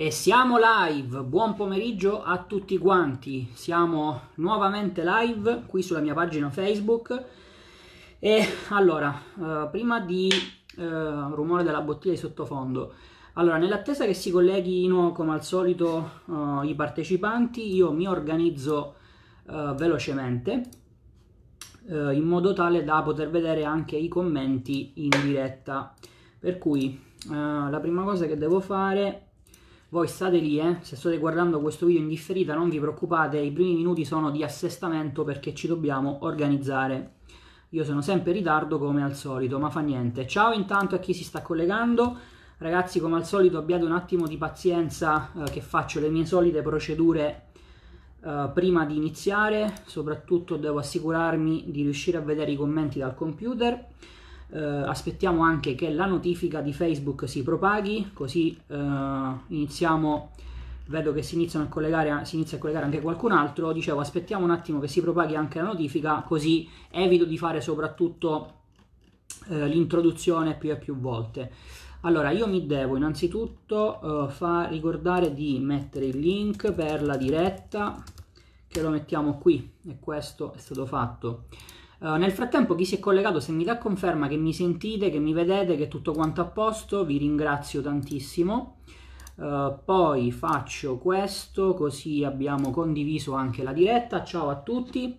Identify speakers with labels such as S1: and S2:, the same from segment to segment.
S1: E siamo live, buon pomeriggio a tutti quanti, siamo nuovamente live qui sulla mia pagina Facebook. E allora, uh, prima di uh, rumore della bottiglia di sottofondo, allora nell'attesa che si colleghino come al solito uh, i partecipanti io mi organizzo velocemente in modo tale da poter vedere anche i commenti in diretta. Per cui la prima cosa che devo fare voi state lì, eh? se state guardando questo video in differita non vi preoccupate, i primi minuti sono di assestamento perché ci dobbiamo organizzare. Io sono sempre in ritardo come al solito, ma fa niente. Ciao intanto a chi si sta collegando. Ragazzi, come al solito abbiate un attimo di pazienza eh, che faccio le mie solite procedure eh, prima di iniziare. Soprattutto devo assicurarmi di riuscire a vedere i commenti dal computer eh, aspettiamo anche che la notifica di Facebook si propaghi, così eh, iniziamo, vedo che si, a collegare, si inizia a collegare anche qualcun altro, dicevo aspettiamo un attimo che si propaghi anche la notifica, così evito di fare soprattutto eh, l'introduzione più e più volte. Allora, io mi devo innanzitutto uh, far ricordare di mettere il link per la diretta, che lo mettiamo qui, e questo è stato fatto. Uh, nel frattempo chi si è collegato, se mi dà conferma che mi sentite, che mi vedete, che tutto quanto a posto, vi ringrazio tantissimo. Uh, poi faccio questo, così abbiamo condiviso anche la diretta. Ciao a tutti,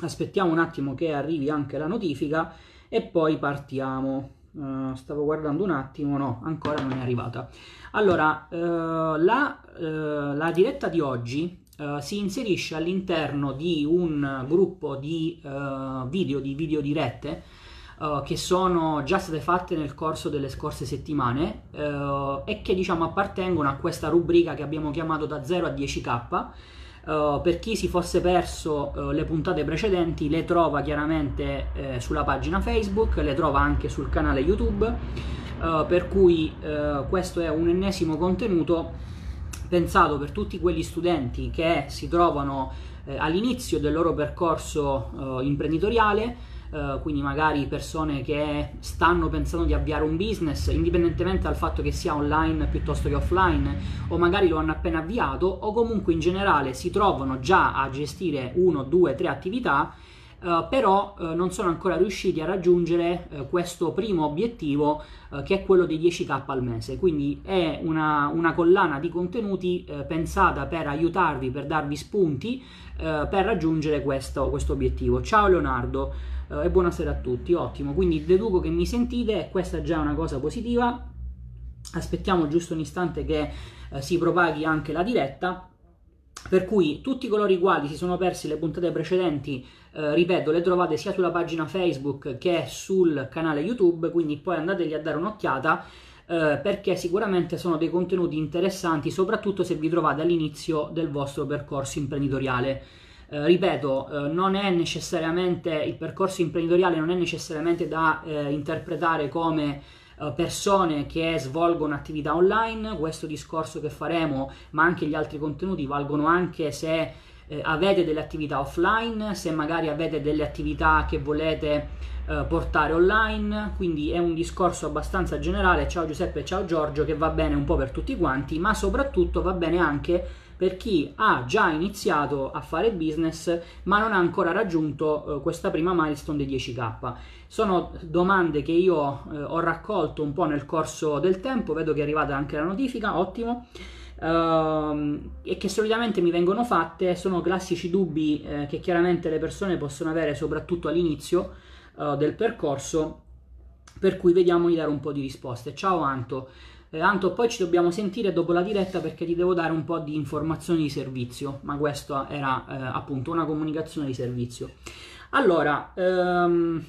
S1: aspettiamo un attimo che arrivi anche la notifica e poi partiamo. Uh, stavo guardando un attimo, no, ancora non è arrivata. Allora, la, la diretta di oggi Uh, si inserisce all'interno di un gruppo di uh, video, di video dirette uh, che sono già state fatte nel corso delle scorse settimane e che diciamo appartengono a questa rubrica che abbiamo chiamato da 0 a 10k. per chi si fosse perso le puntate precedenti, le trova chiaramente eh, sulla pagina Facebook, le trova anche sul canale YouTube. per cui questo è un ennesimo contenuto pensato per tutti quegli studenti che si trovano eh, all'inizio del loro percorso eh, imprenditoriale, Uh, quindi magari persone che stanno pensando di avviare un business, indipendentemente dal fatto che sia online piuttosto che offline, o magari lo hanno appena avviato, o comunque in generale si trovano già a gestire uno, due, tre attività Uh, però uh, non sono ancora riusciti a raggiungere uh, questo primo obiettivo che è quello dei 10k al mese. Quindi è una, una collana di contenuti pensata per aiutarvi, per darvi spunti per raggiungere questo, questo, obiettivo. Ciao Leonardo e buonasera a tutti, ottimo. Quindi deduco che mi sentite questa è già una cosa positiva. Aspettiamo giusto un istante che si propaghi anche la diretta. Per cui tutti coloro i quali si sono persi le puntate precedenti eh, ripeto, le trovate sia sulla pagina Facebook che sul canale YouTube, quindi poi andategli a dare un'occhiata eh, perché sicuramente sono dei contenuti interessanti, soprattutto se vi trovate all'inizio del vostro percorso imprenditoriale. Eh, ripeto, eh, non è necessariamente il percorso imprenditoriale non è necessariamente da eh, interpretare come persone che svolgono attività online, questo discorso che faremo, ma anche gli altri contenuti valgono anche se eh, avete delle attività offline, se magari avete delle attività che volete eh, portare online, quindi è un discorso abbastanza generale, ciao Giuseppe ciao Giorgio, che va bene un po' per tutti quanti, ma soprattutto va bene anche per chi ha già iniziato a fare business ma non ha ancora raggiunto eh, questa prima milestone dei 10k. Sono domande che io eh, ho raccolto un po' nel corso del tempo, vedo che è arrivata anche la notifica, ottimo uh, e che solitamente mi vengono fatte sono classici dubbi eh, che chiaramente le persone possono avere soprattutto all'inizio uh, del percorso per cui vediamo di dare un po' di risposte. Ciao Anto. Eh, Anto, poi ci dobbiamo sentire dopo la diretta perché ti devo dare un po' di informazioni di servizio, ma questa era eh, appunto una comunicazione di servizio. Allora, um,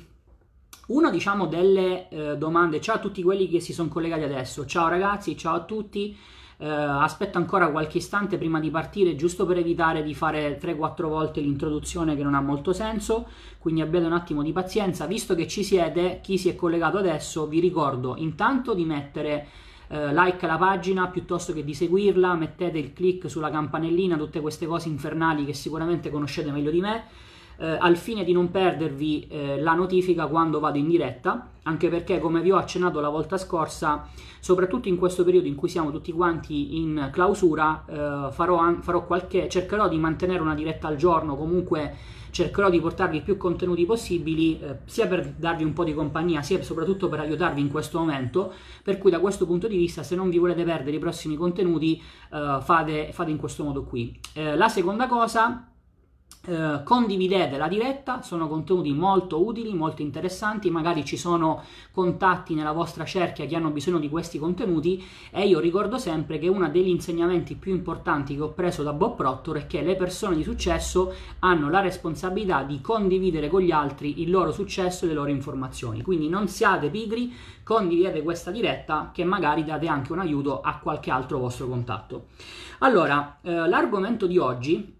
S1: una diciamo delle eh, domande, ciao a tutti quelli che si sono collegati adesso, ciao ragazzi, ciao a tutti. Eh, aspetto ancora qualche istante prima di partire, giusto per evitare di fare 3-4 volte l'introduzione che non ha molto senso. Quindi abbiate un attimo di pazienza. Visto che ci siete, chi si è collegato adesso, vi ricordo intanto di mettere eh, like alla pagina piuttosto che di seguirla. Mettete il click sulla campanellina, tutte queste cose infernali che sicuramente conoscete meglio di me. Eh, al fine di non perdervi eh, la notifica quando vado in diretta, anche perché come vi ho accennato la volta scorsa, soprattutto in questo periodo in cui siamo tutti quanti in clausura, eh, farò, farò qualche, cercherò di mantenere una diretta al giorno, comunque cercherò di portarvi più contenuti possibili, eh, sia per darvi un po' di compagnia, sia soprattutto per aiutarvi in questo momento, per cui da questo punto di vista se non vi volete perdere i prossimi contenuti eh, fate, fate, in questo modo qui. Eh, la seconda cosa Uh, condividete la diretta, sono contenuti molto utili, molto interessanti, magari ci sono contatti nella vostra cerchia che hanno bisogno di questi contenuti e io ricordo sempre che uno degli insegnamenti più importanti che ho preso da Bob Proctor è che le persone di successo hanno la responsabilità di condividere con gli altri il loro successo e le loro informazioni, quindi non siate pigri, condividete questa diretta che magari date anche un aiuto a qualche altro vostro contatto. Allora, uh, l'argomento di oggi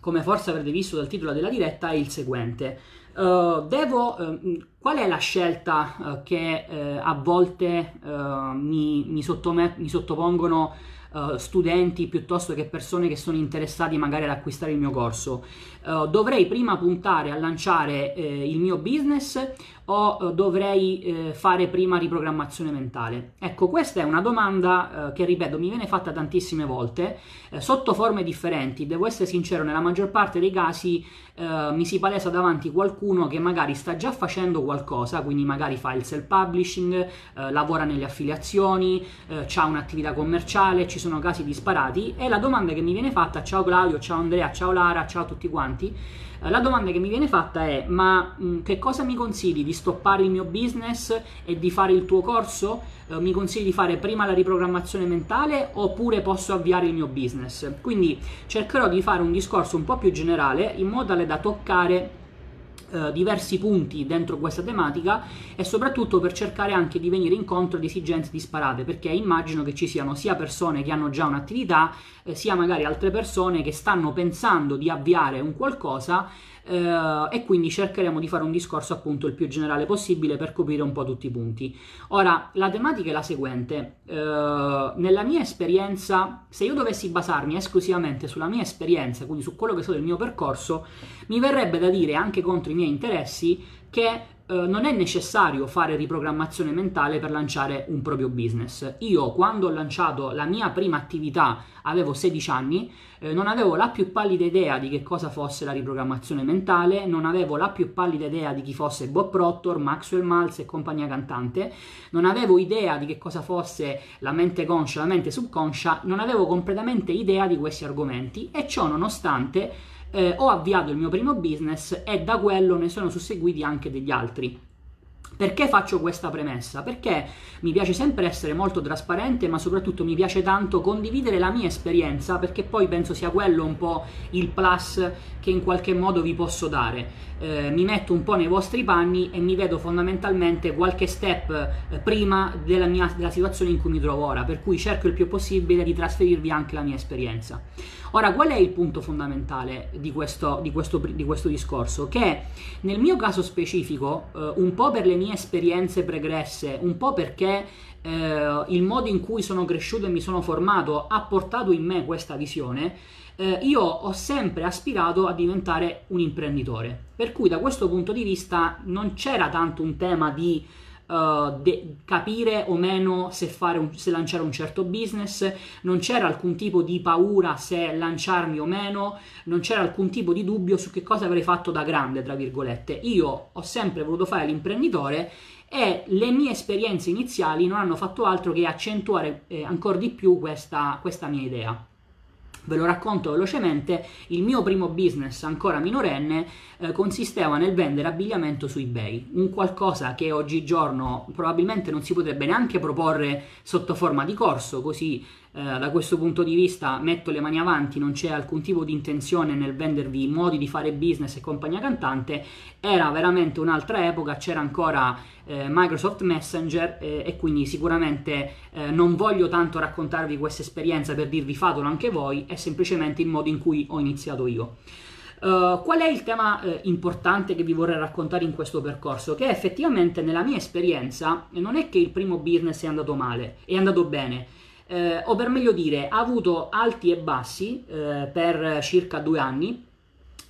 S1: come forse avrete visto dal titolo della diretta, è il seguente. Uh, devo, uh, qual è la scelta uh, che a volte mi, mi, mi, sottopongono studenti piuttosto che persone che sono interessati magari ad acquistare il mio corso? Dovrei prima puntare a lanciare il mio business o eh, dovrei eh, fare prima riprogrammazione mentale? Ecco, questa è una domanda eh, che, ripeto, mi viene fatta tantissime volte, eh, sotto forme differenti. Devo essere sincero, nella maggior parte dei casi eh, mi si palesa davanti qualcuno che magari sta già facendo qualcosa, quindi magari fa il self-publishing, eh, lavora nelle affiliazioni, ha un'attività commerciale, ci sono casi disparati e la domanda che mi viene fatta, ciao Claudio, ciao Andrea, ciao Lara, ciao a tutti quanti, la domanda che mi viene fatta è: ma mh, mm, che cosa mi consigli di stoppare il mio business e di fare il tuo corso? Uh, mi consigli di fare prima la riprogrammazione mentale oppure posso avviare il mio business? Quindi cercherò di fare un discorso un po' più generale in modo tale da toccare Uh, diversi punti dentro questa tematica e soprattutto per cercare anche di venire incontro ad esigenze disparate perché immagino che ci siano sia persone che hanno già un'attività eh, sia magari altre persone che stanno pensando di avviare un qualcosa eh, e quindi cercheremo di fare un discorso appunto il più generale possibile per coprire un po' tutti i punti. Ora, la tematica è la seguente, eh, nella mia esperienza, se io dovessi basarmi esclusivamente sulla mia esperienza, quindi su quello che so del mio percorso, mi verrebbe da dire anche contro i miei interessi che eh, non è necessario fare riprogrammazione mentale per lanciare un proprio business. Io quando ho lanciato la mia prima attività avevo 16 anni, eh, non avevo la più pallida idea di che cosa fosse la riprogrammazione mentale, non avevo la più pallida idea di chi fosse Bob Proctor, Maxwell Maltz e compagnia cantante, non avevo idea di che cosa fosse la mente conscia, la mente subconscia, non avevo completamente idea di questi argomenti e ciò nonostante eh, ho avviato il mio primo business e da quello ne sono susseguiti anche degli altri. Perché faccio questa premessa? Perché mi piace sempre essere molto trasparente, ma soprattutto mi piace tanto condividere la mia esperienza, perché poi penso sia quello un po' il plus che in qualche modo vi posso dare. Eh, mi metto un po' nei vostri panni e mi vedo fondamentalmente qualche step eh, prima della, mia, della situazione in cui mi trovo ora, per cui cerco il più possibile di trasferirvi anche la mia esperienza. Ora, qual è il punto fondamentale di questo, di questo, di questo discorso? Che nel mio caso specifico, eh, un po' per le mie esperienze pregresse, un po' perché eh, il modo in cui sono cresciuto e mi sono formato ha portato in me questa visione, eh, io ho sempre aspirato a diventare un imprenditore. Per cui da questo punto di vista non c'era tanto un tema di uh, de- capire o meno se, un, se, lanciare un certo business, non c'era alcun tipo di paura se lanciarmi o meno, non c'era alcun tipo di dubbio su che cosa avrei fatto da grande, tra virgolette. Io ho sempre voluto fare l'imprenditore e le mie esperienze iniziali non hanno fatto altro che accentuare eh, ancora di più questa, questa mia idea. Ve lo racconto velocemente, il mio primo business ancora minorenne eh, consisteva nel vendere abbigliamento su eBay, un qualcosa che oggigiorno probabilmente non si potrebbe neanche proporre sotto forma di corso, così eh, da questo punto di vista metto le mani avanti, non c'è alcun tipo di intenzione nel vendervi modi di fare business e compagnia cantante, era veramente un'altra epoca, c'era ancora eh, Microsoft Messenger eh, e quindi sicuramente eh, non voglio tanto raccontarvi questa esperienza per dirvi fatelo anche voi, è semplicemente il modo in cui ho iniziato io. Uh, qual è il tema uh, importante che vi vorrei raccontare in questo percorso? Che effettivamente nella mia esperienza non è che il primo business è andato male, è andato bene, eh, o per meglio dire, ha avuto alti e bassi eh, per circa due anni.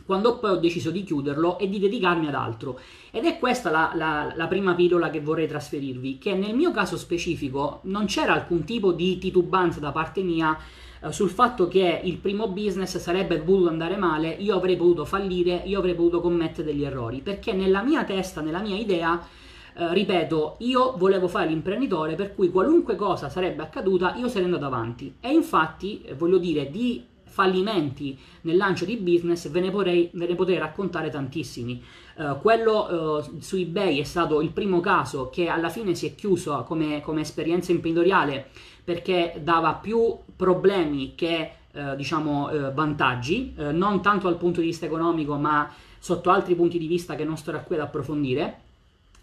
S1: quando poi ho deciso di chiuderlo e di dedicarmi ad altro. Ed è questa la, la, la, prima pillola che vorrei trasferirvi, che nel mio caso specifico non c'era alcun tipo di titubanza da parte mia eh, sul fatto che il primo business sarebbe potuto andare male, io avrei potuto fallire, io avrei potuto commettere degli errori, perché nella mia testa, nella mia idea, eh, ripeto, io volevo fare l'imprenditore per cui qualunque cosa sarebbe accaduta io sarei andato avanti e infatti eh, voglio dire di fallimenti nel lancio di business ve ne potrei, ve ne potrei raccontare tantissimi. Uh, quello uh, su eBay è stato il primo caso che alla fine si è chiuso come, come esperienza imprenditoriale perché dava più problemi che uh, diciamo vantaggi, non tanto dal punto di vista economico ma sotto altri punti di vista che non starò qui ad approfondire.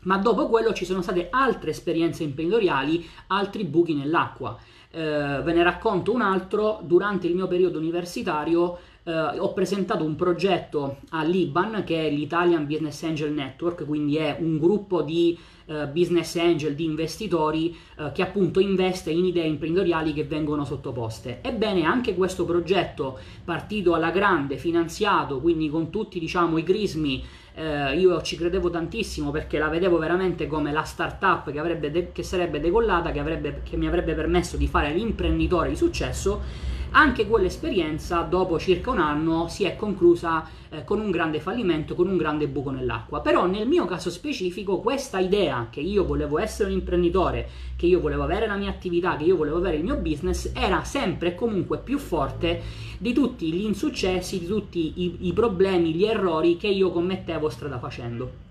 S1: Ma dopo quello ci sono state altre esperienze imprenditoriali, altri buchi nell'acqua. Eh, ve ne racconto un altro, durante il mio periodo universitario eh, ho presentato un progetto all'IBAN che è l'Italian Business Angel Network, quindi è un gruppo di eh, business angel, di investitori eh, che appunto investe in idee imprenditoriali che vengono sottoposte. Ebbene, anche questo progetto partito alla grande, finanziato, quindi con tutti diciamo i crismi eh, io ci credevo tantissimo perché la vedevo veramente come la startup che, de- che sarebbe decollata, che, avrebbe, che mi avrebbe permesso di fare l'imprenditore di successo anche quell'esperienza dopo circa un anno si è conclusa eh, con un grande fallimento, con un grande buco nell'acqua. Però nel mio caso specifico questa idea che io volevo essere un imprenditore, che io volevo avere la mia attività, che io volevo avere il mio business, era sempre e comunque più forte di tutti gli insuccessi, di tutti i, i problemi, gli errori che io commettevo strada facendo.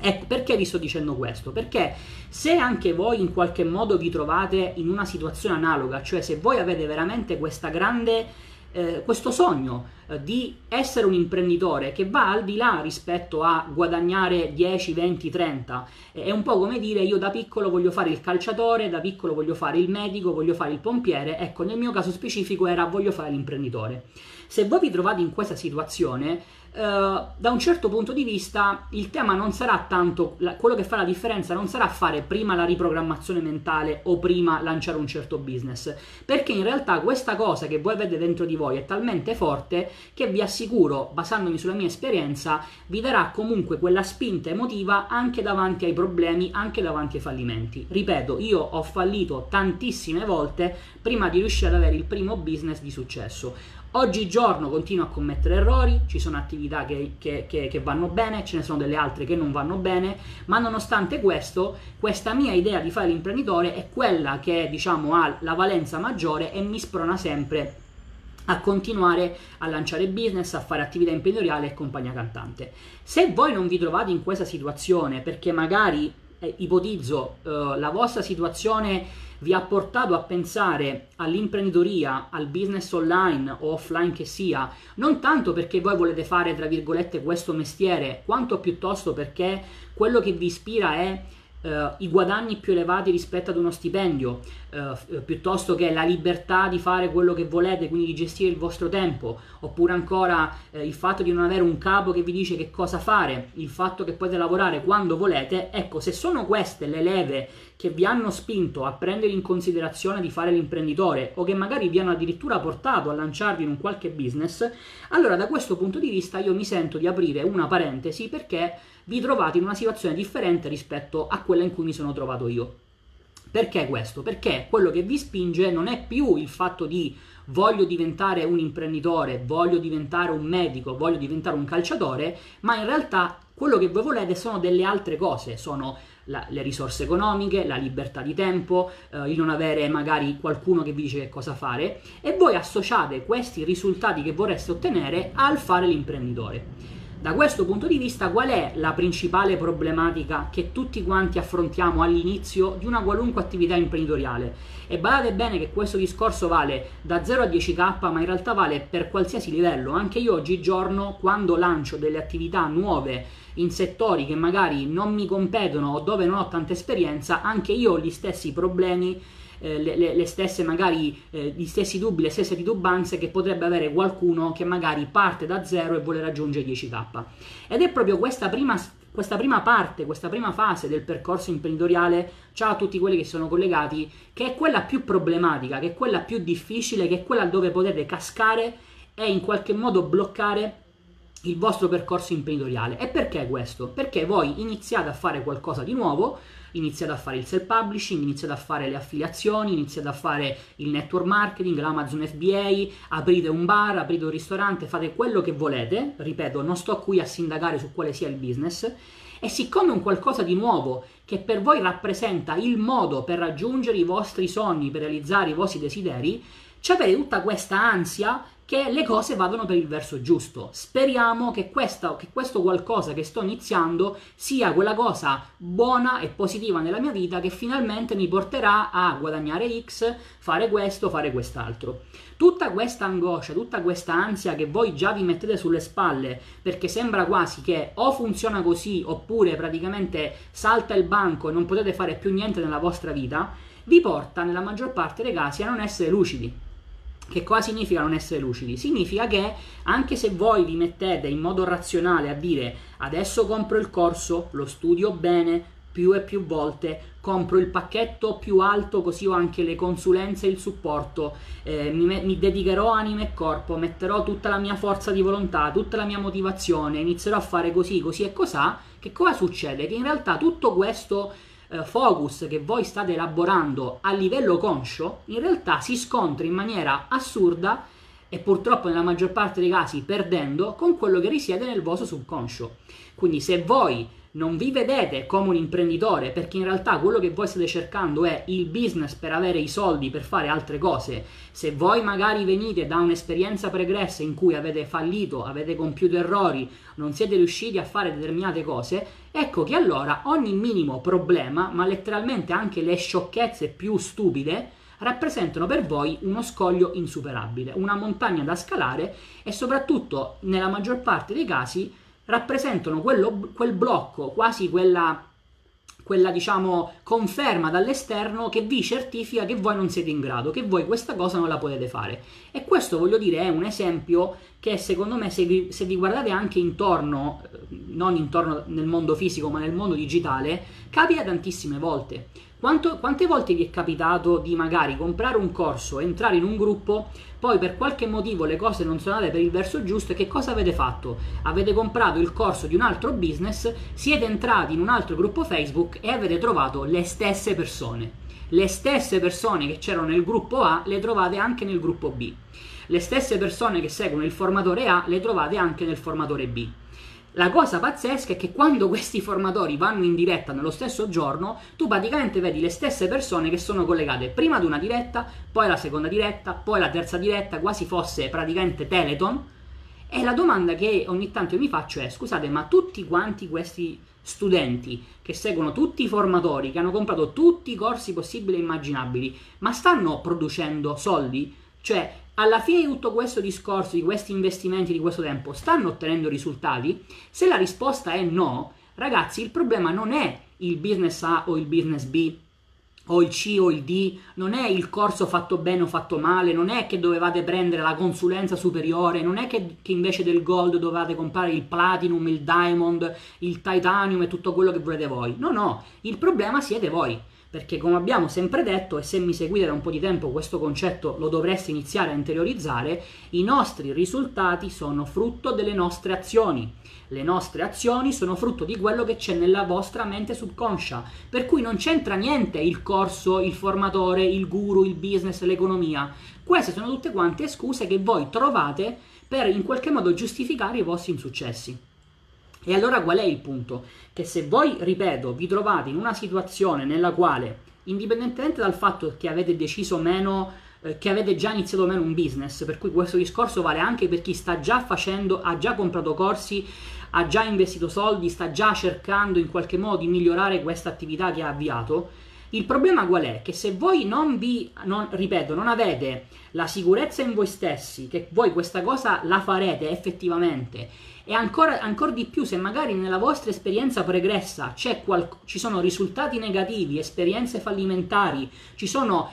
S1: E perché vi sto dicendo questo? Perché se anche voi in qualche modo vi trovate in una situazione analoga, cioè se voi avete veramente grande eh, questo sogno eh, di essere un imprenditore che va al di là rispetto a guadagnare 10, 20, 30. è un po' come dire io da piccolo voglio fare il calciatore, da piccolo voglio fare il medico, voglio fare il pompiere. Ecco, nel mio caso specifico era voglio fare l'imprenditore. Se voi vi trovate in questa situazione, eh, da un certo punto di vista il tema non sarà tanto la, quello che fa la differenza non sarà fare prima la riprogrammazione mentale o prima lanciare un certo business. Perché in realtà questa cosa che voi avete dentro di voi è talmente forte che vi assicuro basandomi sulla mia esperienza vi darà comunque quella spinta emotiva anche davanti ai problemi anche davanti ai fallimenti. Ripeto io ho fallito tantissime volte prima di riuscire ad avere il primo business di successo. Oggigiorno continuo a commettere errori, ci sono attività che, che, che, che, vanno bene, ce ne sono delle altre che non vanno bene, ma nonostante questo, questa mia idea di fare l'imprenditore è quella che diciamo ha la valenza maggiore e mi sprona sempre a continuare a lanciare business, a fare attività imprenditoriale e compagnia cantante. Se voi non vi trovate in questa situazione perché magari eh, ipotizzo eh, la vostra situazione vi ha portato a pensare all'imprenditoria, al business online o offline che sia, non tanto perché voi volete fare, tra virgolette, questo mestiere, quanto piuttosto perché quello che vi ispira è Uh, i guadagni più elevati rispetto ad uno stipendio, uh, piuttosto che la libertà di fare quello che volete, quindi di gestire il vostro tempo, oppure ancora uh, il fatto di non avere un capo che vi dice che cosa fare, il fatto che potete lavorare quando volete, ecco, se sono queste le leve che vi hanno spinto a prendere in considerazione di fare l'imprenditore o che magari vi hanno addirittura portato a lanciarvi in un qualche business, allora da questo punto di vista io mi sento di aprire una parentesi perché vi trovate in una situazione differente rispetto a quella in cui mi sono trovato io. Perché questo? Perché quello che vi spinge non è più il fatto di voglio diventare un imprenditore, voglio diventare un medico, voglio diventare un calciatore, ma in realtà quello che voi volete sono delle altre cose, sono la, le risorse economiche, la libertà di tempo, eh, il non avere magari qualcuno che vi dice che cosa fare e voi associate questi risultati che vorreste ottenere al fare l'imprenditore. Da questo punto di vista, qual è la principale problematica che tutti quanti affrontiamo all'inizio di una qualunque attività imprenditoriale? E badate bene che questo discorso vale da 0 a 10k, ma in realtà vale per qualsiasi livello. Anche io oggigiorno, quando lancio delle attività nuove in settori che magari non mi competono o dove non ho tanta esperienza, anche io ho gli stessi problemi eh, le, le, stesse magari eh, gli stessi dubbi, le stesse titubanze che potrebbe avere qualcuno che magari parte da zero e vuole raggiungere 10k. Ed è proprio questa prima, questa prima parte, questa prima fase del percorso imprenditoriale, ciao a tutti quelli che sono collegati, che è quella più problematica, che è quella più difficile, che è quella dove potete cascare e in qualche modo bloccare il vostro percorso imprenditoriale. E perché questo? Perché voi iniziate a fare qualcosa di nuovo, iniziate a fare il self-publishing, iniziate a fare le affiliazioni, iniziate a fare il network marketing, l'Amazon FBA, aprite un bar, aprite un ristorante, fate quello che volete, ripeto, non sto qui a sindacare su quale sia il business, e siccome è un qualcosa di nuovo che per voi rappresenta il modo per raggiungere i vostri sogni, per realizzare i vostri desideri, avete tutta questa ansia che le cose vadano per il verso giusto. Speriamo che, questa, che, questo qualcosa che sto iniziando sia quella cosa buona e positiva nella mia vita che finalmente mi porterà a guadagnare X, fare questo, fare quest'altro. Tutta questa angoscia, tutta questa ansia che voi già vi mettete sulle spalle perché sembra quasi che o funziona così oppure praticamente salta il banco e non potete fare più niente nella vostra vita, vi porta nella maggior parte dei casi a non essere lucidi che cosa significa non essere lucidi? Significa che anche se voi vi mettete in modo razionale a dire adesso compro il corso, lo studio bene, più e più volte, compro il pacchetto più alto così ho anche le consulenze e il supporto, eh, mi, mi, dedicherò anima e corpo, metterò tutta la mia forza di volontà, tutta la mia motivazione, inizierò a fare così, così e cos'ha, che cosa succede? Che in realtà tutto questo eh, focus che voi state elaborando a livello conscio, in realtà si scontra in maniera assurda e purtroppo nella maggior parte dei casi perdendo con quello che risiede nel vostro subconscio. Quindi se voi non vi vedete come un imprenditore perché in realtà quello che voi state cercando è il business per avere i soldi per fare altre cose. Se voi magari venite da un'esperienza pregressa in cui avete fallito, avete compiuto errori, non siete riusciti a fare determinate cose, ecco che allora ogni minimo problema, ma letteralmente anche le sciocchezze più stupide, rappresentano per voi uno scoglio insuperabile, una montagna da scalare e soprattutto nella maggior parte dei casi rappresentano quello, quel blocco, quasi quella, quella diciamo conferma dall'esterno che vi certifica che voi non siete in grado, che voi questa cosa non la potete fare. E questo voglio dire è un esempio che secondo me se vi, se vi guardate anche intorno, eh, non intorno nel mondo fisico ma nel mondo digitale, capita tantissime volte. Quanto, quante volte vi è capitato di magari comprare un corso, entrare in un gruppo, poi per qualche motivo le cose non sono andate per il verso giusto e che cosa avete fatto? Avete comprato il corso di un altro business, siete entrati in un altro gruppo Facebook e avete trovato le stesse persone. Le stesse persone che c'erano nel gruppo A le trovate anche nel gruppo B. Le stesse persone che seguono il formatore A le trovate anche nel formatore B. La cosa pazzesca è che quando questi formatori vanno in diretta nello stesso giorno, tu praticamente vedi le stesse persone che sono collegate prima ad una diretta, poi alla seconda diretta, poi alla terza diretta, quasi fosse praticamente Teleton. E la domanda che ogni tanto io mi faccio è: scusate, ma tutti quanti questi studenti che seguono tutti i formatori, che hanno comprato tutti i corsi possibili e immaginabili, ma stanno producendo soldi? Cioè, alla fine di tutto questo discorso, di questi investimenti di questo tempo, stanno ottenendo risultati? Se la risposta è no, ragazzi, il problema non è il business A o il business B o il C o il D, non è il corso fatto bene o fatto male, non è che dovevate prendere la consulenza superiore, non è che, che, invece del gold dovevate comprare il platinum, il diamond, il titanium e tutto quello che volete voi. No, no, il problema siete voi perché come abbiamo sempre detto, e se mi seguite da un po' di tempo questo concetto lo dovreste iniziare a interiorizzare, i nostri risultati sono frutto delle nostre azioni. Le nostre azioni sono frutto di quello che c'è nella vostra mente subconscia, per cui non c'entra niente il corso, il formatore, il guru, il business, l'economia. Queste sono tutte quante scuse che voi trovate per in qualche modo giustificare i vostri insuccessi. E allora qual è il punto? Che se voi, ripeto, vi trovate in una situazione nella quale, indipendentemente dal fatto che avete deciso meno, eh, che avete già iniziato meno un business, per cui questo discorso vale anche per chi sta già facendo, ha già comprato corsi, ha già investito soldi, sta già cercando in qualche modo di migliorare questa attività che ha avviato, il problema qual è? Che se voi non vi, non, ripeto, non avete la sicurezza in voi stessi, che voi questa cosa la farete effettivamente, e ancora, ancora di più se magari nella vostra esperienza pregressa qual, ci sono risultati negativi, esperienze fallimentari, ci sono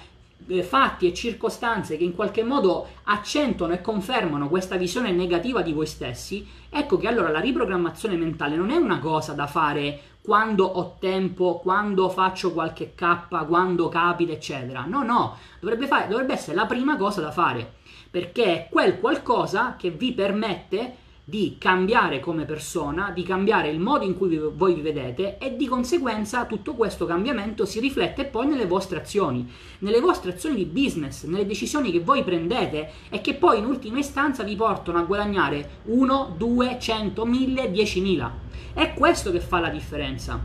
S1: eh, fatti e circostanze che in qualche modo accentuano e confermano questa visione negativa di voi stessi, ecco che allora la riprogrammazione mentale non è una cosa da fare quando ho tempo, quando faccio qualche K, quando capita, eccetera. No, no, dovrebbe, fare, dovrebbe essere la prima cosa da fare, perché è quel qualcosa che vi permette di cambiare come persona, di cambiare il modo in cui voi vi vedete e di conseguenza tutto questo cambiamento si riflette poi nelle vostre azioni, nelle vostre azioni di business, nelle decisioni che voi prendete e che poi in ultima istanza vi portano a guadagnare 1, 2, 100, 1000, 10.000. È questo che fa la differenza.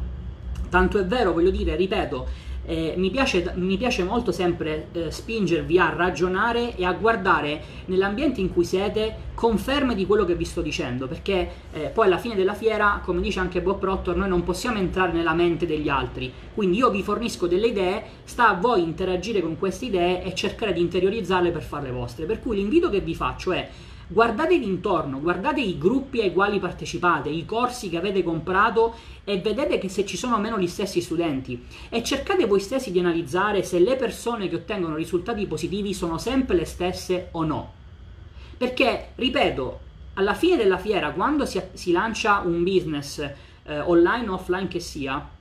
S1: Tanto è vero, voglio dire, ripeto, eh, mi, piace, mi, piace, molto sempre eh, spingervi a ragionare e a guardare nell'ambiente in cui siete conferme di quello che vi sto dicendo, perché eh, poi alla fine della fiera, come dice anche Bob Proctor, noi non possiamo entrare nella mente degli altri, quindi io vi fornisco delle idee, sta a voi interagire con queste idee e cercare di interiorizzarle per farle vostre, per cui l'invito che vi faccio è guardatevi intorno, guardate i gruppi ai quali partecipate, i corsi che avete comprato e vedete che se ci sono o meno gli stessi studenti e cercate voi stessi di analizzare se le persone che ottengono risultati positivi sono sempre le stesse o no. Perché, ripeto, alla fine della fiera, quando si, si lancia un business eh, online o offline che sia,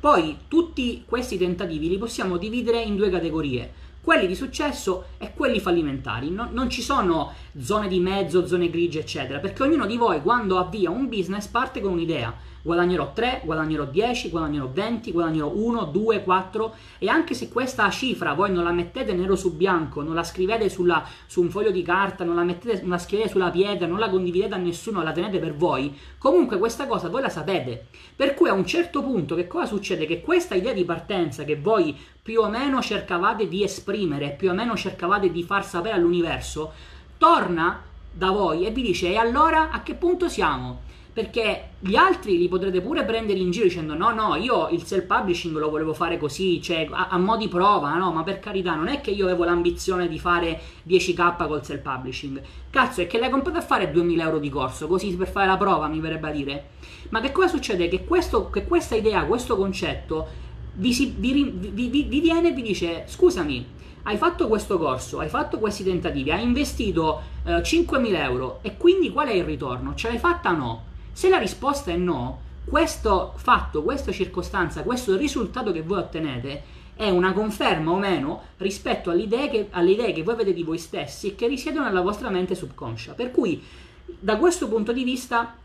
S1: poi tutti questi tentativi li possiamo dividere in due categorie quelli di successo e quelli fallimentari. No, non ci sono zone di mezzo, zone grigie, eccetera, perché ognuno di voi quando avvia un business parte con un'idea guadagnerò 3, guadagnerò 10, guadagnerò 20, guadagnerò 1, 2, 4 e anche se questa cifra voi non la mettete nero su bianco, non la scrivete sulla, su un foglio di carta, non la, mettete, non la scrivete sulla pietra, non la condividete a nessuno, la tenete per voi, comunque questa cosa voi la sapete. Per cui a un certo punto che cosa succede? Che questa idea di partenza che voi più o meno cercavate di esprimere, più o meno cercavate di far sapere all'universo, torna da voi e vi dice e allora a che punto siamo? Perché gli altri li potrete pure prendere in giro dicendo no no io il self publishing lo volevo fare così cioè a, a mo' di prova no ma per carità non è che io avevo l'ambizione di fare 10k col self publishing cazzo è che l'hai comprato a fare 2000 euro di corso così per fare la prova mi verrebbe a dire ma che cosa succede che, questo, che questa idea questo concetto vi, si, vi, vi, vi viene e vi dice scusami hai fatto questo corso, hai fatto questi tentativi, hai investito eh, 5.000 euro e quindi qual è il ritorno? Ce l'hai fatta o no? Se la risposta è no, questo fatto, questa circostanza, questo risultato che voi ottenete è una conferma o meno rispetto alle idee che, alle idee che voi avete di voi stessi e che risiedono nella vostra mente subconscia. Per cui, da questo punto di vista,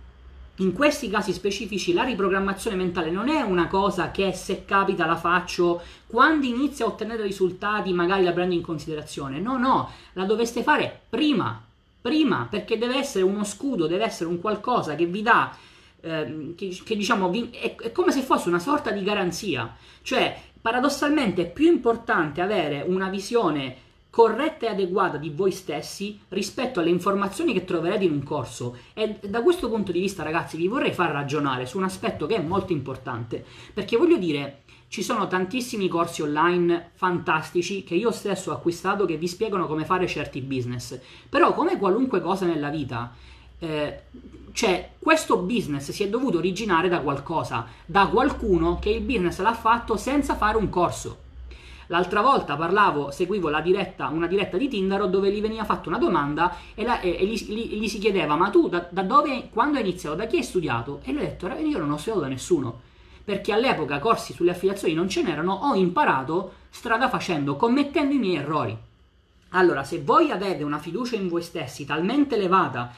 S1: in questi casi specifici la riprogrammazione mentale non è una cosa che se capita la faccio quando inizia a ottenere risultati magari la prendo in considerazione. No, no, la dovreste fare prima prima, perché deve essere uno scudo, deve essere un qualcosa che vi dà, eh, che, che, diciamo, è, è come se fosse una sorta di garanzia. Cioè, paradossalmente è più importante avere una visione corretta e adeguata di voi stessi rispetto alle informazioni che troverete in un corso. E da questo punto di vista, ragazzi, vi vorrei far ragionare su un aspetto che è molto importante, perché voglio dire, ci sono tantissimi corsi online fantastici che io stesso ho acquistato che vi spiegano come fare certi business. Però come qualunque cosa nella vita, eh, cioè questo business si è dovuto originare da qualcosa, da qualcuno che il business l'ha fatto senza fare un corso. L'altra volta parlavo, seguivo diretta, una diretta di Tinder dove gli veniva fatta una domanda e, la, e, e gli, gli, gli, si chiedeva ma tu da, da, dove, quando hai iniziato, da chi hai studiato? E lui ha detto io non ho studiato da nessuno perché all'epoca corsi sulle affiliazioni non ce n'erano, ho imparato strada facendo, commettendo i miei errori. Allora, se voi avete una fiducia in voi stessi talmente elevata,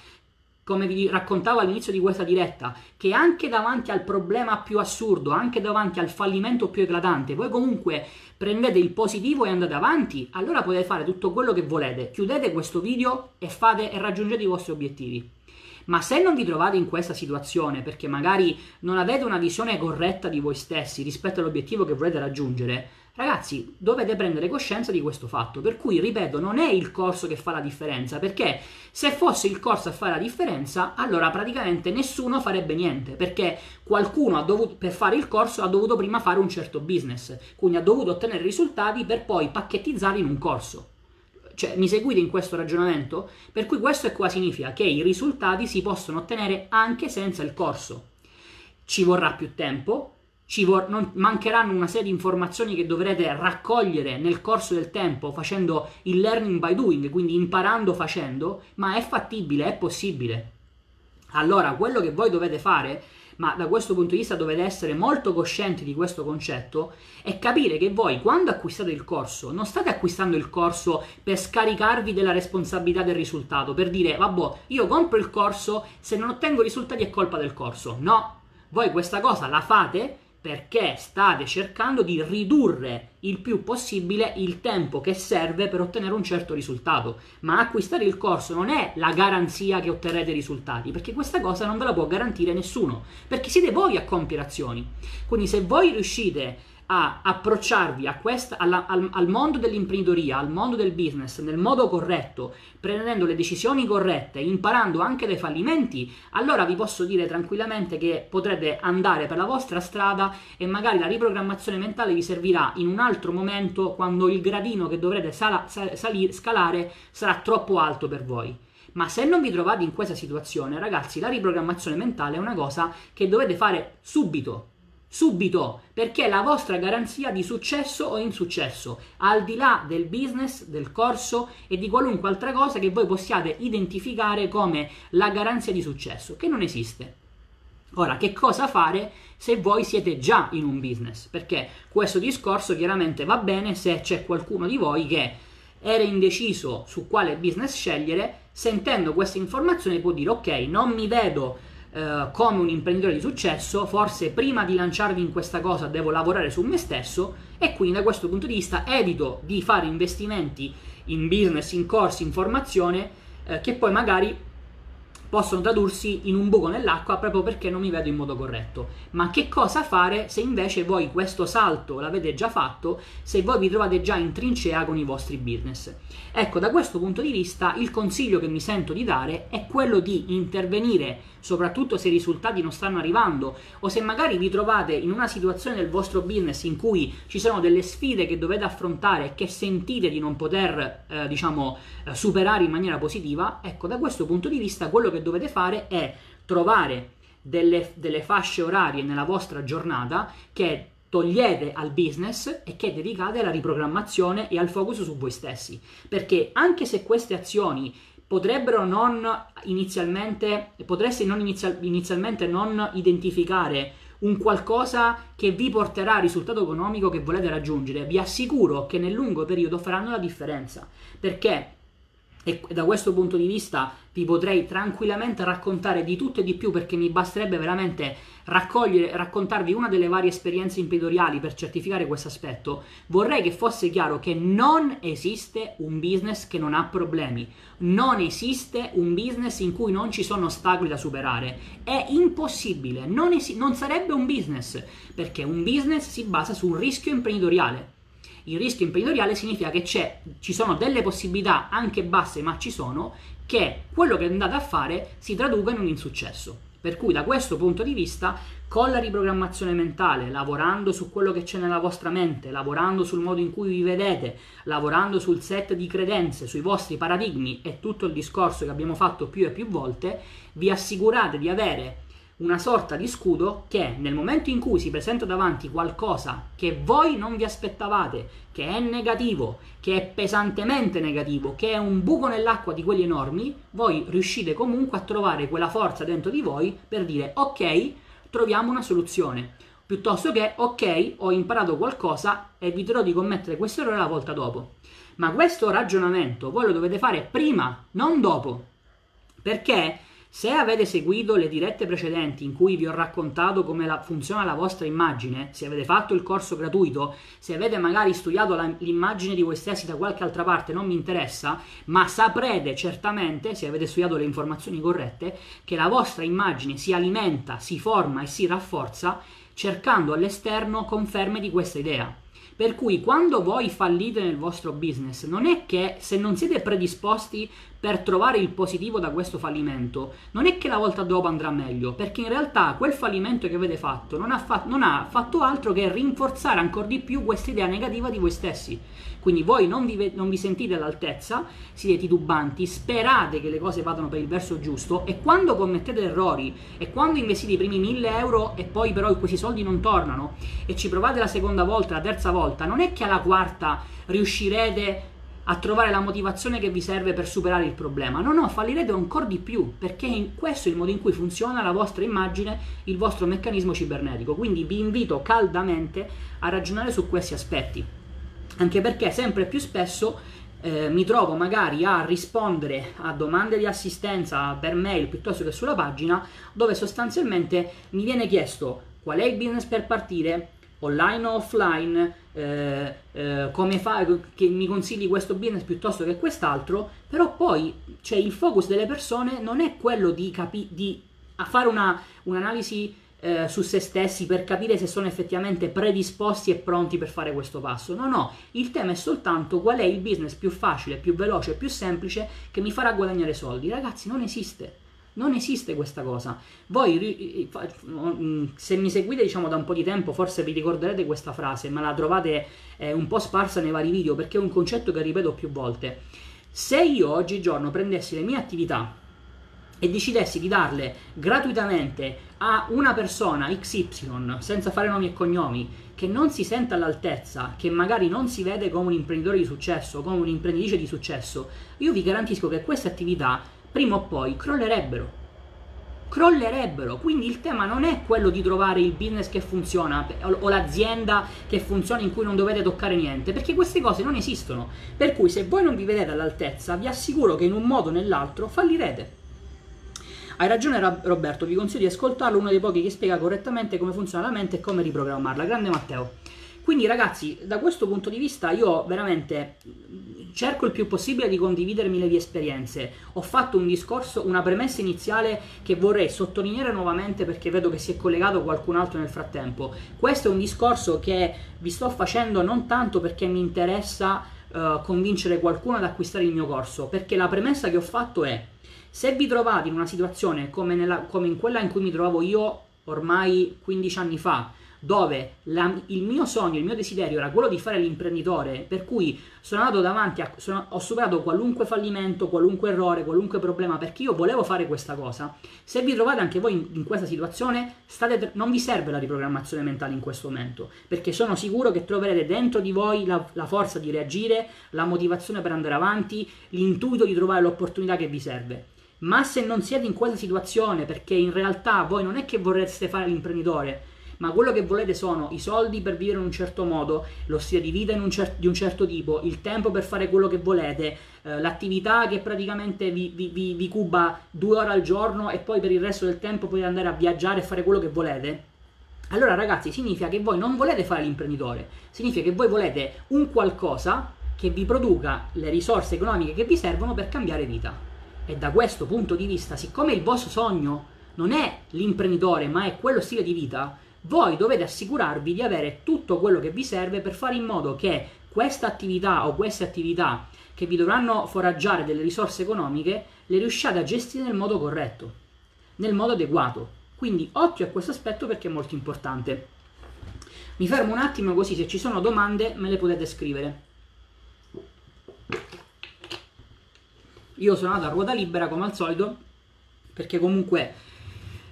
S1: come vi raccontavo all'inizio di questa diretta, che anche davanti al problema più assurdo, anche davanti al fallimento più eclatante, voi comunque prendete il positivo e andate avanti, allora potete fare tutto quello che volete. Chiudete questo video e, fate, e raggiungete i vostri obiettivi. Ma se non vi trovate in questa situazione perché magari non avete una visione corretta di voi stessi rispetto all'obiettivo che volete raggiungere, ragazzi, dovete prendere coscienza di questo fatto. Per cui, ripeto, non è il corso che fa la differenza, perché se fosse il corso a fare la differenza, allora praticamente nessuno farebbe niente, perché qualcuno dovuto, per fare il corso ha dovuto prima fare un certo business, quindi ha dovuto ottenere risultati per poi pacchettizzarli in un corso. Cioè, mi seguite in questo ragionamento? Per cui questo qua significa che i risultati si possono ottenere anche senza il corso. Ci vorrà più tempo, ci vor- non, mancheranno una serie di informazioni che dovrete raccogliere nel corso del tempo facendo il learning by doing, quindi imparando facendo, ma è fattibile, è possibile. Allora, quello che voi dovete fare ma da questo punto di vista dovete essere molto coscienti di questo concetto, è capire che voi quando acquistate il corso non state acquistando il corso per scaricarvi della responsabilità del risultato, per dire vabbè io compro il corso, se non ottengo risultati è colpa del corso. No, voi questa cosa la fate perché state cercando di ridurre il più possibile il tempo che serve per ottenere un certo risultato. Ma acquistare il corso non è la garanzia che otterrete risultati, perché questa cosa non ve la può garantire nessuno, perché siete voi a compiere azioni. Quindi se voi riuscite a approcciarvi a questa, alla, al, al, mondo dell'imprenditoria, al mondo del business nel modo corretto, prendendo le decisioni corrette, imparando anche dai fallimenti, allora vi posso dire tranquillamente che potrete andare per la vostra strada e magari la riprogrammazione mentale vi servirà in un altro momento quando il gradino che dovrete sala, sal, scalare sarà troppo alto per voi. Ma se non vi trovate in questa situazione, ragazzi, la riprogrammazione mentale è una cosa che dovete fare subito subito perché è la vostra garanzia di successo o insuccesso, al di là del business, del corso e di qualunque altra cosa che voi possiate identificare come la garanzia di successo, che non esiste. Ora, che cosa fare se voi siete già in un business? Perché questo discorso chiaramente va bene se c'è qualcuno di voi che era indeciso su quale business scegliere, sentendo questa informazione può dire ok, non mi vedo eh, come un imprenditore di successo, forse prima di lanciarvi in questa cosa devo lavorare su me stesso e quindi da questo punto di vista evito di fare investimenti in business, in corsi, in formazione eh, che poi magari possono tradursi in un buco nell'acqua proprio perché non mi vedo in modo corretto. Ma che cosa fare se invece voi questo salto l'avete già fatto, se voi vi trovate già in trincea con i vostri business? Ecco, da questo punto di vista il consiglio che mi sento di dare è quello di intervenire, soprattutto se i risultati non stanno arrivando o se magari vi trovate in una situazione del vostro business in cui ci sono delle sfide che dovete affrontare e che sentite di non poter, eh, diciamo, eh, superare in maniera positiva, ecco, da questo punto di vista quello che dovete fare è trovare delle, delle fasce orarie nella vostra giornata che togliete al business e che dedicate alla riprogrammazione e al focus su voi stessi. Perché anche se queste azioni potrebbero non inizialmente, potreste non inizial, inizialmente non identificare un qualcosa che vi porterà al risultato economico che volete raggiungere, vi assicuro che nel lungo periodo faranno la differenza. Perché e da questo punto di vista vi potrei tranquillamente raccontare di tutto e di più perché mi basterebbe veramente raccontarvi una delle varie esperienze imprenditoriali per certificare questo aspetto. Vorrei che fosse chiaro che non esiste un business che non ha problemi, non esiste un business in cui non ci sono ostacoli da superare. È impossibile, non, es- non sarebbe un business perché un business si basa su un rischio imprenditoriale il rischio imprenditoriale significa che ci sono delle possibilità anche basse, ma ci sono, che quello che andate a fare si traduca in un insuccesso. Per cui da questo punto di vista, con la riprogrammazione mentale, lavorando su quello che c'è nella vostra mente, lavorando sul modo in cui vi vedete, lavorando sul set di credenze, sui vostri paradigmi e tutto il discorso che abbiamo fatto più e più volte, vi assicurate di avere una sorta di scudo che nel momento in cui si presenta davanti qualcosa che voi non vi aspettavate, che è negativo, che è pesantemente negativo, che è un buco nell'acqua di quelli enormi, voi riuscite comunque a trovare quella forza dentro di voi per dire ok, troviamo una soluzione. Piuttosto che ok, ho imparato qualcosa, eviterò di commettere questo errore la volta dopo. Ma questo ragionamento voi lo dovete fare prima, non dopo. Perché se avete seguito le dirette precedenti in cui vi ho raccontato come la, funziona la vostra immagine, se avete fatto il corso gratuito, se avete magari studiato la, l'immagine di voi stessi da qualche altra parte, non mi interessa, ma saprete certamente, se avete studiato le informazioni corrette, che la vostra immagine si alimenta, si forma e si rafforza cercando all'esterno conferme di questa idea. Per cui quando voi fallite nel vostro business, non è che se non siete predisposti per trovare il positivo da questo fallimento, non è che la volta dopo andrà meglio, perché in realtà quel fallimento che avete fatto non ha, fa- non ha fatto altro che rinforzare ancora di più questa idea negativa di voi stessi. Quindi voi non vi, ve- non vi sentite all'altezza, siete titubanti, sperate che le cose vadano per il verso giusto e quando commettete errori e quando investite i primi 1000 euro e poi però questi soldi non tornano e ci provate la seconda volta, la terza volta, non è che alla quarta riuscirete a trovare la motivazione che vi serve per superare il problema. No, no, fallirete ancora di più, perché in questo è il modo in cui funziona la vostra immagine, il vostro meccanismo cibernetico. Quindi vi invito caldamente a ragionare su questi aspetti. Anche perché sempre più spesso eh, mi trovo magari a rispondere a domande di assistenza per mail piuttosto che sulla pagina, dove sostanzialmente mi viene chiesto qual è il business per partire, online o offline, eh, eh, come fa, che mi consigli questo business piuttosto che quest'altro, però poi cioè, il focus delle persone non è quello di, capi- di fare una, un'analisi eh, su se stessi per capire se sono effettivamente predisposti e pronti per fare questo passo. No, no, il tema è soltanto qual è il business più facile, più veloce, più semplice che mi farà guadagnare soldi. Ragazzi, non esiste. Non esiste questa cosa. Voi, mm, se mi seguite diciamo da un po' di tempo, forse vi ricorderete questa frase, ma la trovate eh, un po' sparsa nei vari video perché è un concetto che ripeto più volte. Se io oggigiorno prendessi le mie attività e decidessi di darle gratuitamente a una persona XY, senza fare nomi e cognomi, che non si senta all'altezza, che magari non si vede come un imprenditore di successo, come un'imprenditrice di successo, io vi garantisco che queste attività prima o poi crollerebbero. Crollerebbero, quindi il tema non è quello di trovare il business che funziona o l'azienda che funziona in cui non dovete toccare niente, perché queste cose non esistono. Per cui se voi non vi vedete all'altezza, vi assicuro che in un modo o nell'altro fallirete. Hai ragione Roberto, vi consiglio di ascoltarlo, uno dei pochi che spiega correttamente come funziona la mente e come riprogrammarla. Grande Matteo. Quindi ragazzi, da questo punto di vista io veramente cerco il più possibile di condividermi le mie esperienze. Ho fatto un discorso, una premessa iniziale che vorrei sottolineare nuovamente perché vedo che si è collegato qualcun altro nel frattempo. Questo è un discorso che vi sto facendo non tanto perché mi interessa uh, convincere qualcuno ad acquistare il mio corso, perché la premessa che ho fatto è se vi trovate in una situazione come, nella, come in quella in cui mi trovavo io ormai 15 anni fa, dove la, il mio sogno, il mio desiderio era quello di fare l'imprenditore, per cui sono andato davanti, a, sono, ho superato qualunque fallimento, qualunque errore, qualunque problema, perché io volevo fare questa cosa. Se vi trovate anche voi in, in questa situazione, state, non vi serve la riprogrammazione mentale in questo momento, perché sono sicuro che troverete dentro di voi la, la forza di reagire, la motivazione per andare avanti, l'intuito di trovare l'opportunità che vi serve. Ma se non siete in quella situazione, perché in realtà voi non è che vorreste fare l'imprenditore, ma quello che volete sono i soldi per vivere in un certo modo, lo stile di vita cer- di un certo tipo, il tempo per fare quello che volete, eh, l'attività che praticamente vi, vi, vi, vi cuba due ore al giorno e poi per il resto del tempo potete andare a viaggiare e fare quello che volete. Allora ragazzi significa che voi non volete fare l'imprenditore, significa che voi volete un qualcosa che vi produca le risorse economiche che vi servono per cambiare vita. E da questo punto di vista, siccome il vostro sogno non è l'imprenditore, ma è quello stile di vita, voi dovete assicurarvi di avere tutto quello che vi serve per fare in modo che questa attività o queste attività che vi dovranno foraggiare delle risorse economiche le riusciate a gestire nel modo corretto, nel modo adeguato. Quindi occhio a questo aspetto perché è molto importante. Mi fermo un attimo così se ci sono domande me le potete scrivere. Io sono andato a ruota libera come al solito perché comunque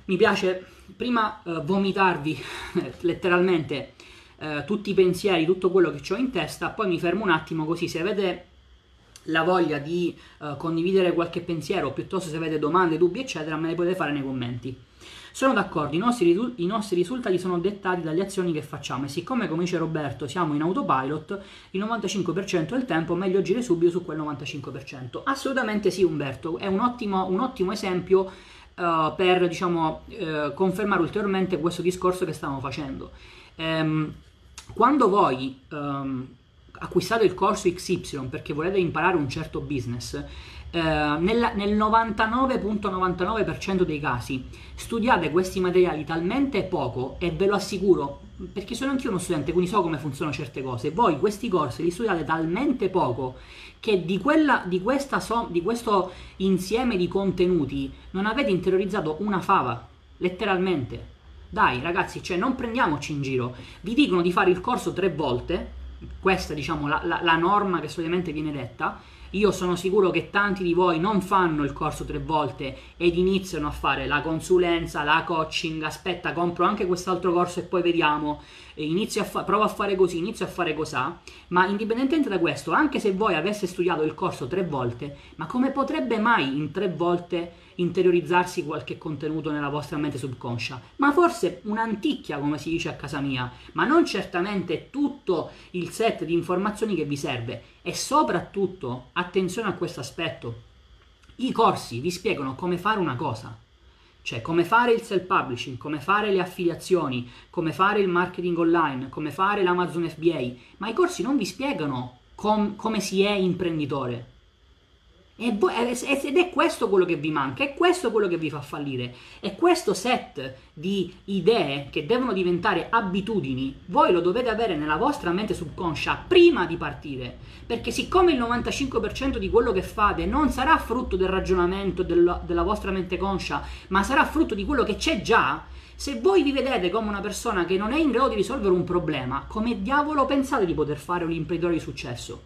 S1: mi piace prima eh, vomitarvi letteralmente eh, tutti i pensieri, tutto quello che ho in testa, poi mi fermo un attimo così se avete la voglia di eh, condividere qualche pensiero, piuttosto se avete domande, dubbi, eccetera, me le potete fare nei commenti. Sono d'accordo, i nostri, i nostri, risultati sono dettati dalle azioni che facciamo e siccome, come dice Roberto, siamo in autopilot, il 95% del tempo è meglio agire subito su quel 95%. Assolutamente sì, Umberto, è un ottimo, un ottimo esempio uh, per diciamo, uh, confermare ulteriormente questo discorso che stavamo facendo. Um, quando voi um, acquistate il corso XY perché volete imparare un certo business, eh, nel, nel 99.99% dei casi studiate questi materiali talmente poco e ve lo assicuro perché sono anch'io uno studente quindi so come funzionano certe cose. Voi questi corsi li studiate talmente poco che di, quella, di, so, di questo insieme di contenuti non avete interiorizzato una fava letteralmente. Dai ragazzi cioè non prendiamoci in giro. Vi dicono di fare il corso tre volte questa diciamo la, la, la norma che solitamente viene detta io sono sicuro che tanti di voi non fanno il corso tre volte ed iniziano a fare la consulenza, la coaching, aspetta, compro anche quest'altro corso e poi vediamo. inizio a fa- provo a fare così, inizio a fare cosà, ma indipendentemente da questo, anche se voi aveste studiato il corso tre volte, ma come potrebbe mai in tre volte interiorizzarsi qualche contenuto nella vostra mente subconscia? Ma forse un'anticchia, come si dice a casa mia, ma non certamente tutto il set di informazioni che vi serve. E soprattutto, attenzione a questo aspetto, i corsi vi spiegano come fare una cosa cioè come fare il self-publishing, come fare le affiliazioni, come fare il marketing online, come fare l'Amazon FBA, ma i corsi non vi spiegano com- come si è imprenditore. Ed è questo quello che vi manca, è questo quello che vi fa fallire. E questo set di idee che devono diventare abitudini, voi lo dovete avere nella vostra mente subconscia prima di partire. Perché siccome il 95% di quello che fate non sarà frutto del ragionamento del, della vostra mente conscia, ma sarà frutto di quello che c'è già, se voi vi vedete come una persona che non è in grado di risolvere un problema, come diavolo pensate di poter fare un imprenditore di successo?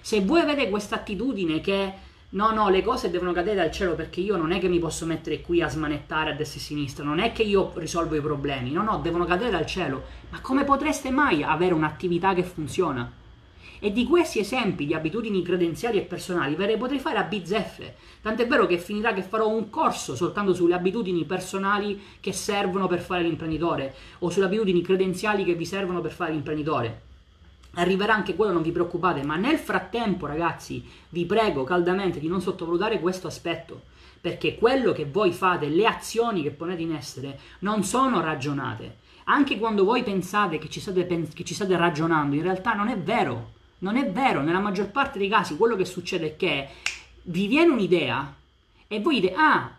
S1: Se voi avete questa attitudine che No, no, le cose devono cadere dal cielo perché io non è che mi posso mettere qui a smanettare a destra e a sinistra, non è che io risolvo i problemi, no, no, devono cadere dal cielo. Ma come potreste mai avere un'attività che funziona? E di questi esempi di abitudini credenziali e personali ve ne potrei fare a bizzeffe. Tant'è vero che finirà che farò un corso soltanto sulle abitudini personali che servono per fare l'imprenditore o sulle abitudini credenziali che vi servono per fare l'imprenditore arriverà anche quello, non vi preoccupate, ma nel frattempo, ragazzi, vi prego caldamente di non sottovalutare questo aspetto, perché quello che voi fate, le azioni che ponete in essere, non sono ragionate. Anche quando voi pensate che ci state, che ci state ragionando, in realtà non è vero. Non è vero, nella maggior parte dei casi quello che succede è che vi viene un'idea e voi dite, ah,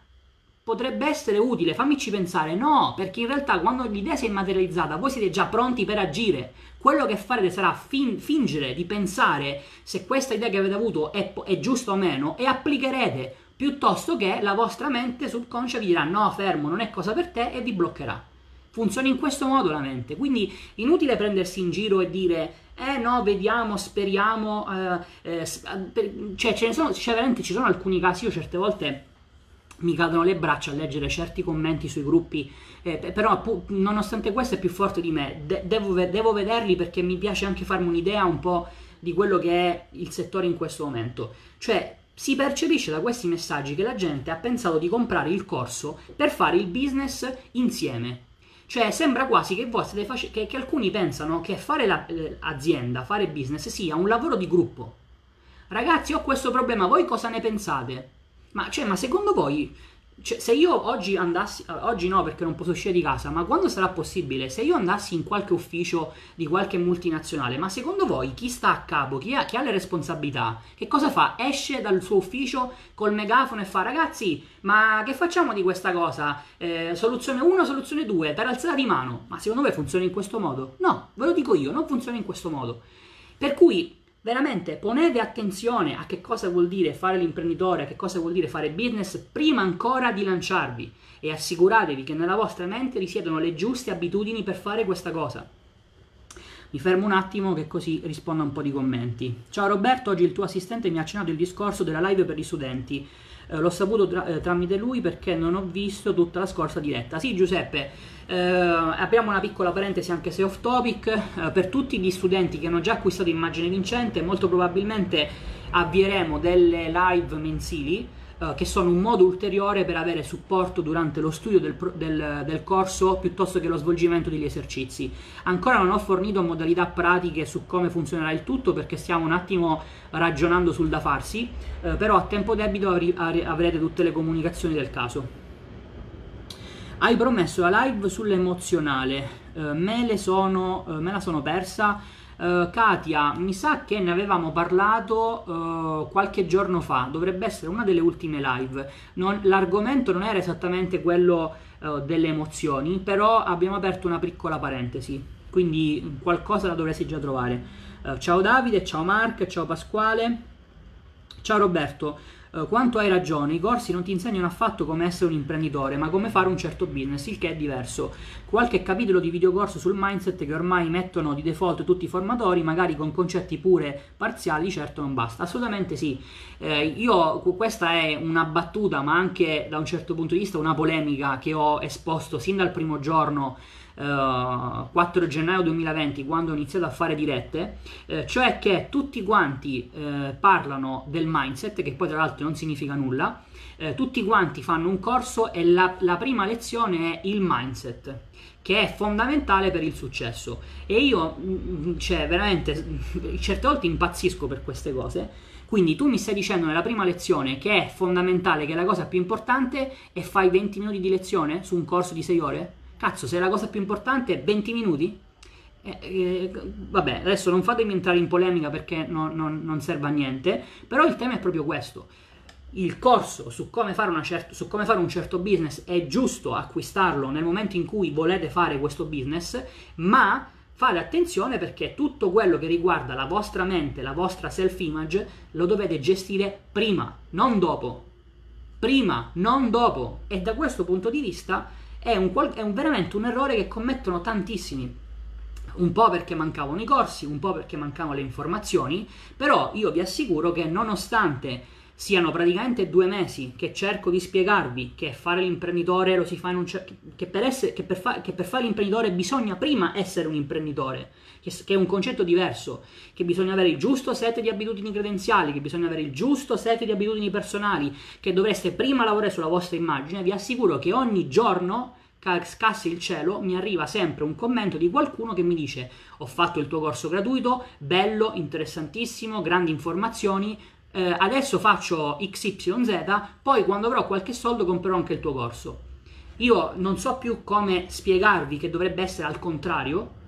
S1: potrebbe essere utile, fammici pensare. No, perché in realtà quando l'idea si è materializzata, voi siete già pronti per agire. Quello che farete sarà fin- fingere di pensare se questa idea che avete avuto è, è giusta o meno e applicherete piuttosto che la vostra mente subconscia vi dirà no, fermo, non è cosa per te e vi bloccherà. Funziona in questo modo la mente, quindi inutile prendersi in giro e dire eh no, vediamo, speriamo, eh, eh, per, cioè, ce ne sono, cioè veramente ci sono alcuni casi, io certe volte mi cadono le braccia a leggere certi commenti sui gruppi, eh, però nonostante questo è più forte di me, De- devo, ve- devo, vederli perché mi piace anche farmi un'idea un po' di quello che è il settore in questo momento. Cioè, si percepisce da questi messaggi che la gente ha pensato di comprare il corso per fare il business insieme. Cioè, sembra quasi che, face- che, che alcuni pensano che fare l'azienda, la, fare business sia un lavoro di gruppo. Ragazzi, ho questo problema, voi cosa ne pensate? Ma, cioè, ma secondo voi, cioè, se io oggi andassi, oggi no perché non posso uscire di casa, ma quando sarà possibile, se io andassi in qualche ufficio di qualche multinazionale, ma secondo voi chi sta a capo, chi ha, chi ha le responsabilità, che cosa fa? Esce dal suo ufficio col megafono e fa ragazzi, ma che facciamo di questa cosa? Eh, soluzione 1, soluzione 2, per alzata di mano. Ma secondo voi funziona in questo modo? No, ve lo dico io, non funziona in questo modo. Per cui Veramente ponete attenzione a che cosa vuol dire fare l'imprenditore, a che cosa vuol dire fare business prima ancora di lanciarvi e assicuratevi che nella vostra mente risiedono le giuste abitudini per fare questa cosa. Mi fermo un attimo che così rispondo a un po' di commenti. Ciao Roberto, oggi il tuo assistente mi ha accennato il discorso della live per gli studenti. Eh, l'ho saputo tra- eh, tramite lui perché non ho visto tutta la scorsa diretta. Sì Giuseppe, eh, apriamo una piccola parentesi anche se off topic, eh, per tutti gli studenti che hanno già acquistato Immagine Vincente molto probabilmente avvieremo delle live mensili eh, che sono un modo ulteriore per avere supporto durante lo studio del, del, del, corso piuttosto che lo svolgimento degli esercizi. Ancora non ho fornito modalità pratiche su come funzionerà il tutto perché stiamo un attimo ragionando sul da farsi, eh, però a tempo debito avrete tutte le comunicazioni del caso. Hai promesso la live sull'emozionale, uh, me, sono, uh, me, la sono persa. Uh, Katia, mi sa che ne avevamo parlato qualche giorno fa, dovrebbe essere una delle ultime live. Non, l'argomento non era esattamente quello delle emozioni, però abbiamo aperto una piccola parentesi, quindi qualcosa la dovresti già trovare. ciao Davide, ciao Mark, ciao Pasquale, ciao Roberto. Uh, quanto hai ragione, i corsi non ti insegnano affatto come essere un imprenditore, ma come fare un certo business, il che è diverso. Qualche capitolo di videocorso sul mindset che ormai mettono di default tutti i formatori, magari con concetti pure parziali, certo non basta. Assolutamente sì. Eh, io questa è una battuta, ma anche da un certo punto di vista una polemica che ho esposto sin dal primo giorno uh, 4 gennaio 2020 quando ho iniziato a fare dirette, eh, cioè che tutti quanti eh, parlano del mindset, che poi tra l'altro non significa nulla, eh, tutti quanti fanno un corso e la, la prima lezione è il mindset che è fondamentale per il successo. E io mm, cioè veramente certe volte impazzisco per queste cose. Quindi tu mi stai dicendo nella prima lezione che è fondamentale che è la cosa più importante e fai 20 minuti di lezione su un corso di 6 ore cazzo se la cosa più importante è 20 minuti eh, eh, vabbè adesso non fatemi entrare in polemica perché no, no, non serve a niente però il tema è proprio questo il corso su come, cer- su come, fare un certo business è giusto acquistarlo nel momento in cui volete fare questo business, ma fate attenzione perché tutto quello che riguarda la vostra mente, la vostra self-image, lo dovete gestire prima, non dopo. Prima, non dopo. E da questo punto di vista è, un, è un, veramente un errore che commettono tantissimi. Un po' perché mancavano i corsi, un po' perché mancavano le informazioni, però io vi assicuro che nonostante siano praticamente due mesi che cerco di spiegarvi che fare l'imprenditore lo si fa in un cer- che, che, per fa- che per fare l'imprenditore bisogna prima essere un imprenditore, che, che, è un concetto diverso, che bisogna avere il giusto set di abitudini credenziali, che bisogna avere il giusto set di abitudini personali, che dovreste prima lavorare sulla vostra immagine, vi assicuro che ogni giorno scassi il cielo, mi arriva sempre un commento di qualcuno che mi dice ho fatto il tuo corso gratuito, bello, interessantissimo, grandi informazioni, eh, adesso faccio XYZ, poi quando avrò qualche soldo comprerò anche il tuo corso. Io non so più come spiegarvi che dovrebbe essere al contrario,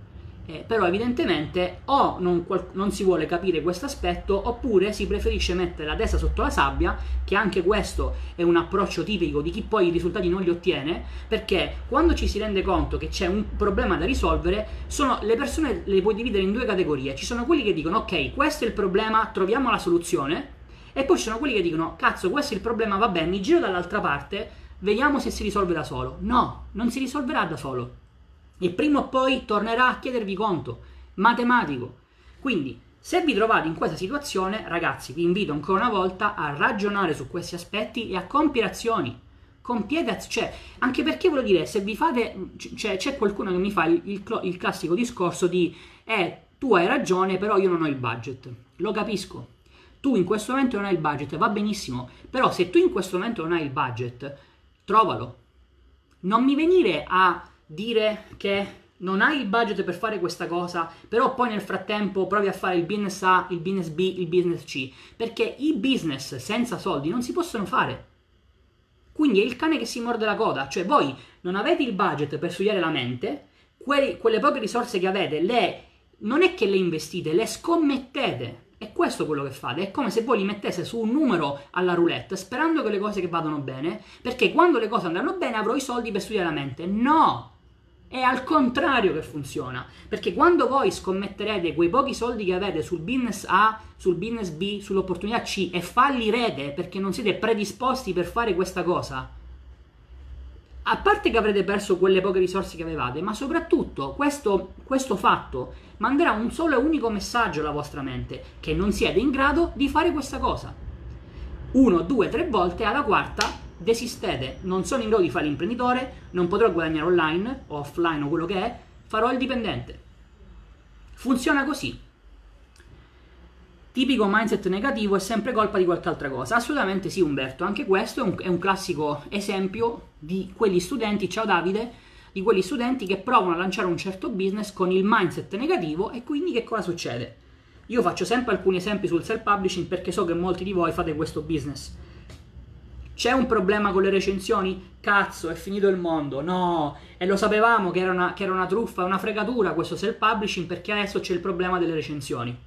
S1: eh, però evidentemente o non, non, si vuole capire questo aspetto oppure si preferisce mettere la testa sotto la sabbia, che anche questo è un approccio tipico di chi poi i risultati non li ottiene, perché quando ci si rende conto che c'è un problema da risolvere, sono, le persone le puoi dividere in due categorie. Ci sono quelli che dicono ok, questo è il problema, troviamo la soluzione, e poi ci sono quelli che dicono cazzo, questo è il problema, vabbè, mi giro dall'altra parte, vediamo se si risolve da solo. No, non si risolverà da solo e prima o poi tornerà a chiedervi conto, matematico. Quindi, se vi trovate in questa situazione, ragazzi, vi invito ancora una volta a ragionare su questi aspetti e a compiere azioni. Compiete azioni, cioè, anche perché voglio dire, se vi fate, cioè, c'è qualcuno che mi fa il, il, il classico discorso di, eh, tu hai ragione, però io non ho il budget. Lo capisco. Tu in questo momento non hai il budget, va benissimo, però se tu in questo momento non hai il budget, trovalo. Non mi venire a dire che non hai il budget per fare questa cosa, però poi nel frattempo provi a fare il business A, il business B, il business C, perché i business senza soldi non si possono fare. Quindi è il cane che si morde la coda, cioè voi non avete il budget per studiare la mente, quelle, quelle poche risorse che avete, le, non è che le investite, le scommettete. È questo quello che fate, è come se voi li metteste su un numero alla roulette sperando che le cose che vadano bene, perché quando le cose andranno bene avrò i soldi per studiare la mente. No! È al contrario che funziona, perché quando voi scommetterete quei pochi soldi che avete sul business A, sul business B, sull'opportunità C e fallirete perché non siete predisposti per fare questa cosa, a parte che avrete perso quelle poche risorse che avevate, ma soprattutto questo, questo fatto manderà un solo e unico messaggio alla vostra mente, che non siete in grado di fare questa cosa. Uno, due, tre volte, alla quarta desistete, non sono in grado di fare l'imprenditore, non potrò guadagnare online o offline o quello che è, farò il dipendente. Funziona così. Tipico mindset negativo è sempre colpa di qualche altra cosa. Assolutamente sì, Umberto. Anche questo è un, è un classico esempio di quegli studenti, ciao Davide, di quegli studenti che provano a lanciare un certo business con il mindset negativo e quindi che cosa succede? Io faccio sempre alcuni esempi sul self-publishing perché so che molti di voi fate questo business c'è un problema con le recensioni? Cazzo, è finito il mondo. No, e lo sapevamo che era una, che era una truffa, una fregatura questo self-publishing perché adesso c'è il problema delle recensioni.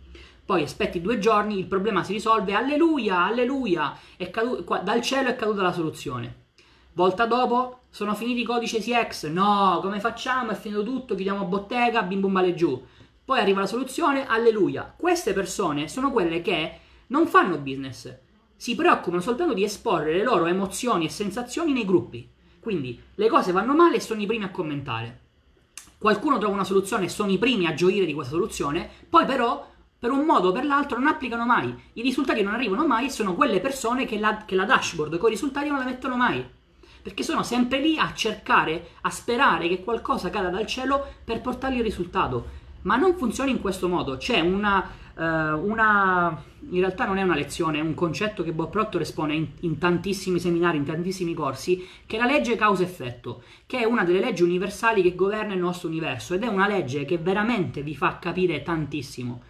S1: Poi aspetti due giorni, il problema si risolve, alleluia, alleluia, cadu- qua, dal cielo è caduta la soluzione. Volta dopo, sono finiti i codici CX, no, come facciamo? È finito tutto, chiudiamo bottega, bim bum vale giù. Poi arriva la soluzione, alleluia. Queste persone sono quelle che non fanno business, si preoccupano soltanto di esporre le loro emozioni e sensazioni nei gruppi. Quindi le cose vanno male e sono i primi a commentare. Qualcuno trova una soluzione e sono i primi a gioire di questa soluzione, poi però per un modo o per l'altro non applicano mai. I risultati non arrivano mai e sono quelle persone che la, che la dashboard con i risultati non la mettono mai. perché sono sempre lì a cercare, a sperare che qualcosa cada dal cielo per portargli il risultato. Ma non funziona in questo modo, c'è una, uh, una in realtà non è una lezione, è un concetto che Bob Proctor espone in, in, tantissimi seminari, in tantissimi corsi, che è la legge causa-effetto, che è una delle leggi universali che governa il nostro universo ed è una legge che veramente vi fa capire tantissimo.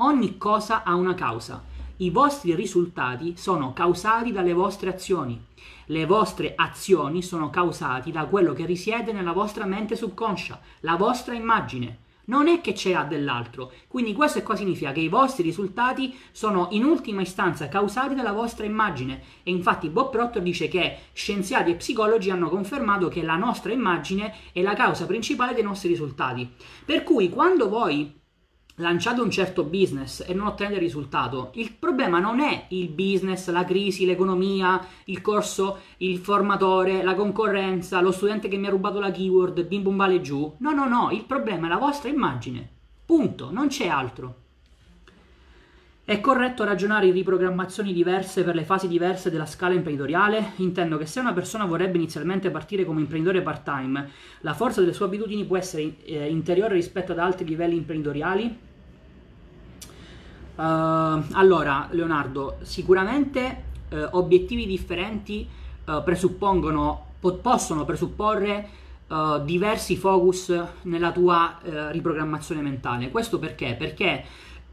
S1: Ogni cosa ha una causa. I vostri risultati sono causati dalle vostre azioni. Le vostre azioni sono causate da quello che risiede nella vostra mente subconscia, la vostra immagine. Non è che c'è dell'altro. Quindi questo cosa significa? Che i vostri risultati sono in ultima istanza causati dalla vostra immagine. E infatti Bob Proctor dice che scienziati e psicologi hanno confermato che la nostra immagine è la causa principale dei nostri risultati. Per cui quando voi lanciato un certo business e non ottenete risultato, il problema non è il business, la crisi, l'economia, il corso, il formatore, la concorrenza, lo studente che mi ha rubato la keyword, bim bum vale giù. No, no, no, il problema è la vostra immagine. Punto, non c'è altro. È corretto ragionare in riprogrammazioni diverse per le fasi diverse della scala imprenditoriale? Intendo che se una persona vorrebbe inizialmente partire come imprenditore part-time, la forza delle sue abitudini può essere eh, interiore rispetto ad altri livelli imprenditoriali? Uh, allora, Leonardo, sicuramente uh, obiettivi differenti uh, presuppongono, po- possono presupporre diversi focus nella tua riprogrammazione mentale. Questo perché? Perché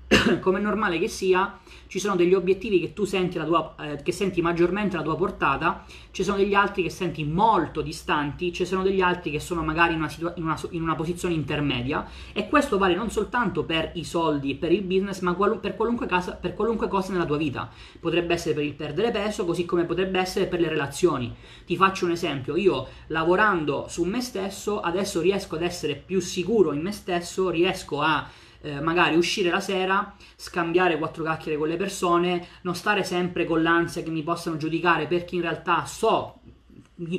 S1: come è normale che sia, ci sono degli obiettivi che tu senti, tua, eh, che senti maggiormente alla tua portata, ci sono degli altri che senti molto distanti, ci sono degli altri che sono magari in una, situa- in una, in una posizione intermedia e questo vale non soltanto per i soldi, per il business, ma qual- per, qualunque casa, per qualunque cosa nella tua vita. Potrebbe essere per il perdere peso, così come potrebbe essere per le relazioni. Ti faccio un esempio, io lavorando su me stesso adesso riesco ad essere più sicuro in me stesso, riesco a eh, magari uscire la sera, scambiare quattro chiacchiere con le persone, non stare sempre con l'ansia che mi possano giudicare perché in realtà so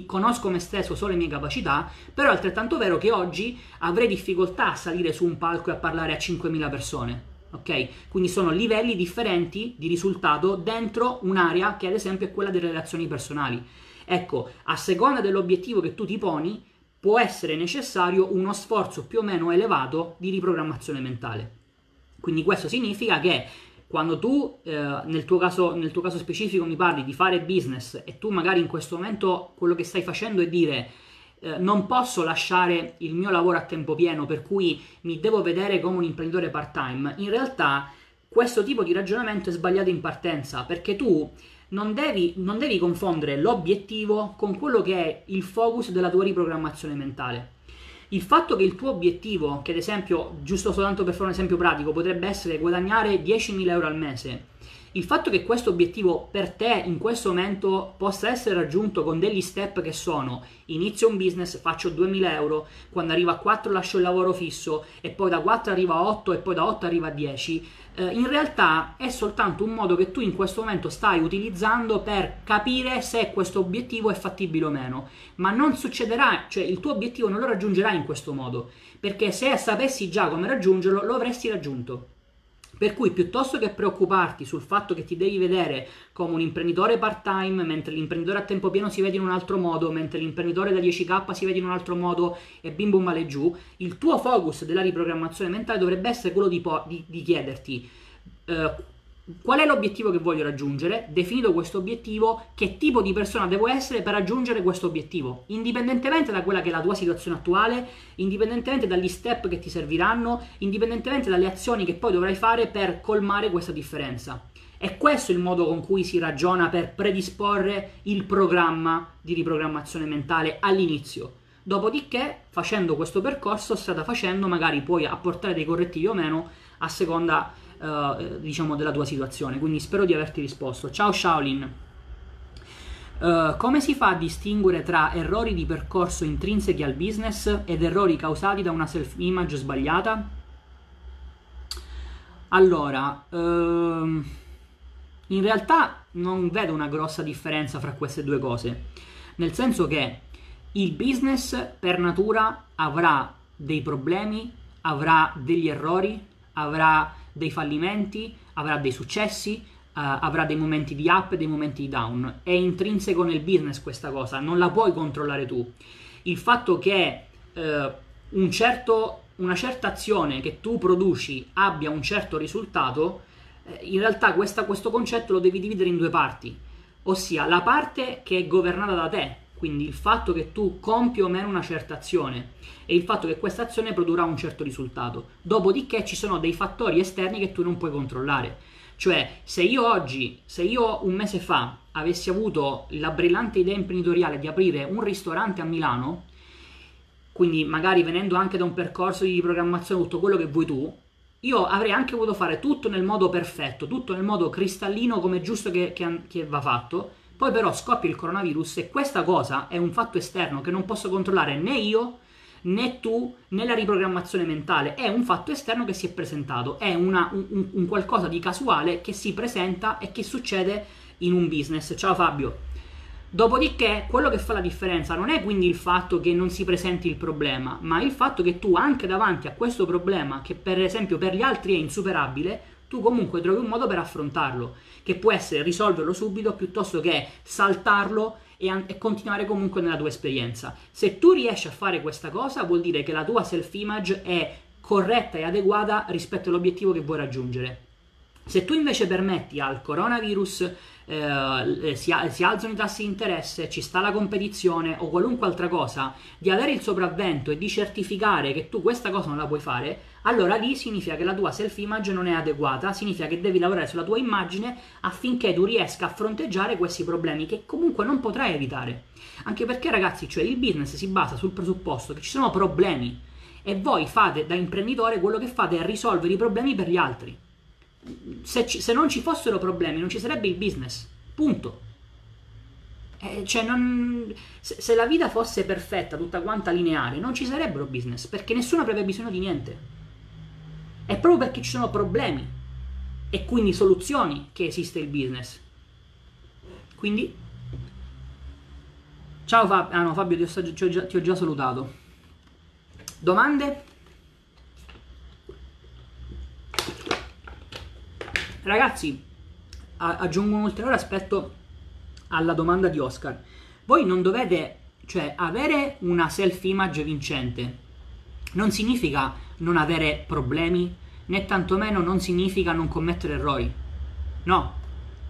S1: conosco me stesso, so le mie capacità, però è altrettanto vero che oggi avrei difficoltà a salire su un palco e a parlare a 5.000 persone. Ok? Quindi sono livelli differenti di risultato dentro un'area che ad esempio è quella delle relazioni personali. Ecco, a seconda dell'obiettivo che tu ti poni, può essere necessario uno sforzo più o meno elevato di riprogrammazione mentale. Quindi questo significa che quando tu eh, nel, tuo caso, nel, tuo caso, specifico mi parli di fare business e tu magari in questo momento quello che stai facendo è dire eh, non posso lasciare il mio lavoro a tempo pieno per cui mi devo vedere come un imprenditore part time, in realtà questo tipo di ragionamento è sbagliato in partenza perché tu non devi, non devi confondere l'obiettivo con quello che è il focus della tua riprogrammazione mentale. Il fatto che il tuo obiettivo, che ad esempio, giusto soltanto per fare un esempio pratico, potrebbe essere guadagnare 10.000 euro al mese, il fatto che questo obiettivo per te in questo momento possa essere raggiunto con degli step che sono inizio un business, faccio 2000 euro, quando arriva a 4 lascio il lavoro fisso e poi da 4 arriva a 8 e poi da 8 arriva a 10, eh, in realtà è soltanto un modo che tu in questo momento stai utilizzando per capire se questo obiettivo è fattibile o meno, ma non succederà, cioè il tuo obiettivo non lo raggiungerai in questo modo, perché se sapessi già come raggiungerlo lo avresti raggiunto. Per cui piuttosto che preoccuparti sul fatto che ti devi vedere come un imprenditore part-time, mentre l'imprenditore a tempo pieno si vede in un altro modo, mentre l'imprenditore da 10k si vede in un altro modo e bim bum male giù, il tuo focus della riprogrammazione mentale dovrebbe essere quello di, po- di, di chiederti eh, Qual è l'obiettivo che voglio raggiungere? Definito questo obiettivo, che tipo di persona devo essere per raggiungere questo obiettivo? Indipendentemente da quella che è la tua situazione attuale, indipendentemente dagli step che ti serviranno, indipendentemente dalle azioni che poi dovrai fare per colmare questa differenza. È questo il modo con cui si ragiona per predisporre il programma di riprogrammazione mentale all'inizio. Dopodiché, facendo questo percorso, strada facendo, magari puoi apportare dei correttivi o meno a seconda uh, diciamo della tua situazione. Quindi spero di averti risposto. Ciao Shaolin. Uh, come si fa a distinguere tra errori di percorso intrinseci al business ed errori causati da una self-image sbagliata? Allora, uh, in realtà non vedo una grossa differenza fra queste due cose, nel senso che il business per natura avrà dei problemi, avrà degli errori, avrà dei fallimenti, avrà dei successi, avrà dei momenti di up e dei momenti di down. È intrinseco nel business questa cosa, non la puoi controllare tu. Il fatto che uh, un certo, una certa azione che tu produci abbia un certo risultato, eh, in realtà questa, questo concetto lo devi dividere in due parti, ossia la parte che è governata da te, quindi il fatto che tu compi o meno una certa azione e il fatto che questa azione produrrà un certo risultato. Dopodiché ci sono dei fattori esterni che tu non puoi controllare. Cioè, se io oggi, se io un mese fa avessi avuto la brillante idea imprenditoriale di aprire un ristorante a Milano, quindi magari venendo anche da un percorso di programmazione, tutto quello che vuoi tu, io avrei anche voluto fare tutto nel modo perfetto, tutto nel modo cristallino come giusto che, che, che va fatto, poi però scoppia il coronavirus e questa cosa è un fatto esterno che non posso controllare né io né tu né la riprogrammazione mentale, è un fatto esterno che si è presentato, è una, un, un qualcosa di casuale che si presenta e che succede in un business. Ciao Fabio. Dopodiché, quello che fa la differenza non è quindi il fatto che non si presenti il problema, ma il fatto che tu anche davanti a questo problema, che per esempio per gli altri è insuperabile, tu comunque trovi un modo per affrontarlo, che può essere risolverlo subito piuttosto che saltarlo e, an- e, continuare comunque nella tua esperienza. Se tu riesci a fare questa cosa, vuol dire che la tua self-image è corretta e adeguata rispetto all'obiettivo che vuoi raggiungere. Se tu invece permetti al coronavirus eh, si, si, alzano i tassi di interesse, ci sta la competizione o qualunque altra cosa, di avere il sopravvento e di certificare che tu questa cosa non la puoi fare, allora lì significa che la tua self-image non è adeguata, significa che devi lavorare sulla tua immagine affinché tu riesca a fronteggiare questi problemi che comunque non potrai evitare. Anche perché ragazzi, cioè il business si basa sul presupposto che ci sono problemi e voi fate da imprenditore quello che fate è risolvere i problemi per gli altri se, ci, se, non ci fossero problemi non ci sarebbe il business. Punto. Eh, cioè non, se, se, la vita fosse perfetta, tutta quanta lineare, non ci sarebbero business, perché nessuno avrebbe bisogno di niente. È proprio perché ci sono problemi e quindi soluzioni che esiste il business. Quindi... Ciao Fabio, ah no Fabio ti ho, ti ho, già, ti ho già salutato. Domande? Ragazzi, aggiungo un ulteriore aspetto alla domanda di Oscar. Voi non dovete, cioè, avere una self-image vincente non significa non avere problemi, né tantomeno non significa non commettere errori. No.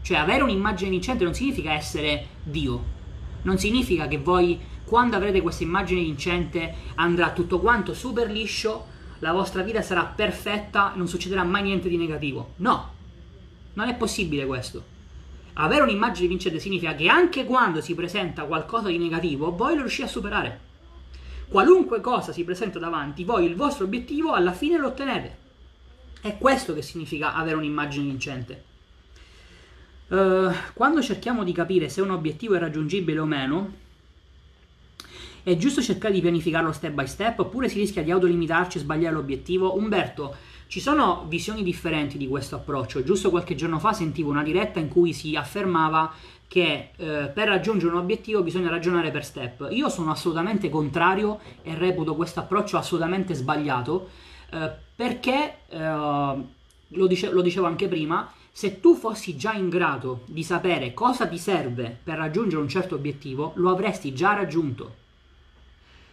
S1: Cioè, avere un'immagine vincente non significa essere Dio. Non significa che voi, quando avrete questa immagine vincente, andrà tutto quanto super liscio, la vostra vita sarà perfetta, non succederà mai niente di negativo. No. Non è possibile questo. Avere un'immagine vincente significa che anche quando si presenta qualcosa di negativo, voi lo riuscite a superare. Qualunque cosa si presenta davanti, voi il vostro obiettivo alla fine lo ottenete. È questo che significa avere un'immagine vincente. Uh, quando cerchiamo di capire se un obiettivo è raggiungibile o meno, è giusto cercare di pianificarlo step by step oppure si rischia di autolimitarci e sbagliare l'obiettivo? Umberto, ci sono visioni differenti di questo approccio. Giusto qualche giorno fa sentivo una diretta in cui si affermava che eh, per raggiungere un obiettivo bisogna ragionare per step. Io sono assolutamente contrario e reputo questo approccio assolutamente sbagliato eh, perché, eh, lo, dice- lo dicevo anche prima, se tu fossi già in grado di sapere cosa ti serve per raggiungere un certo obiettivo, lo avresti già raggiunto.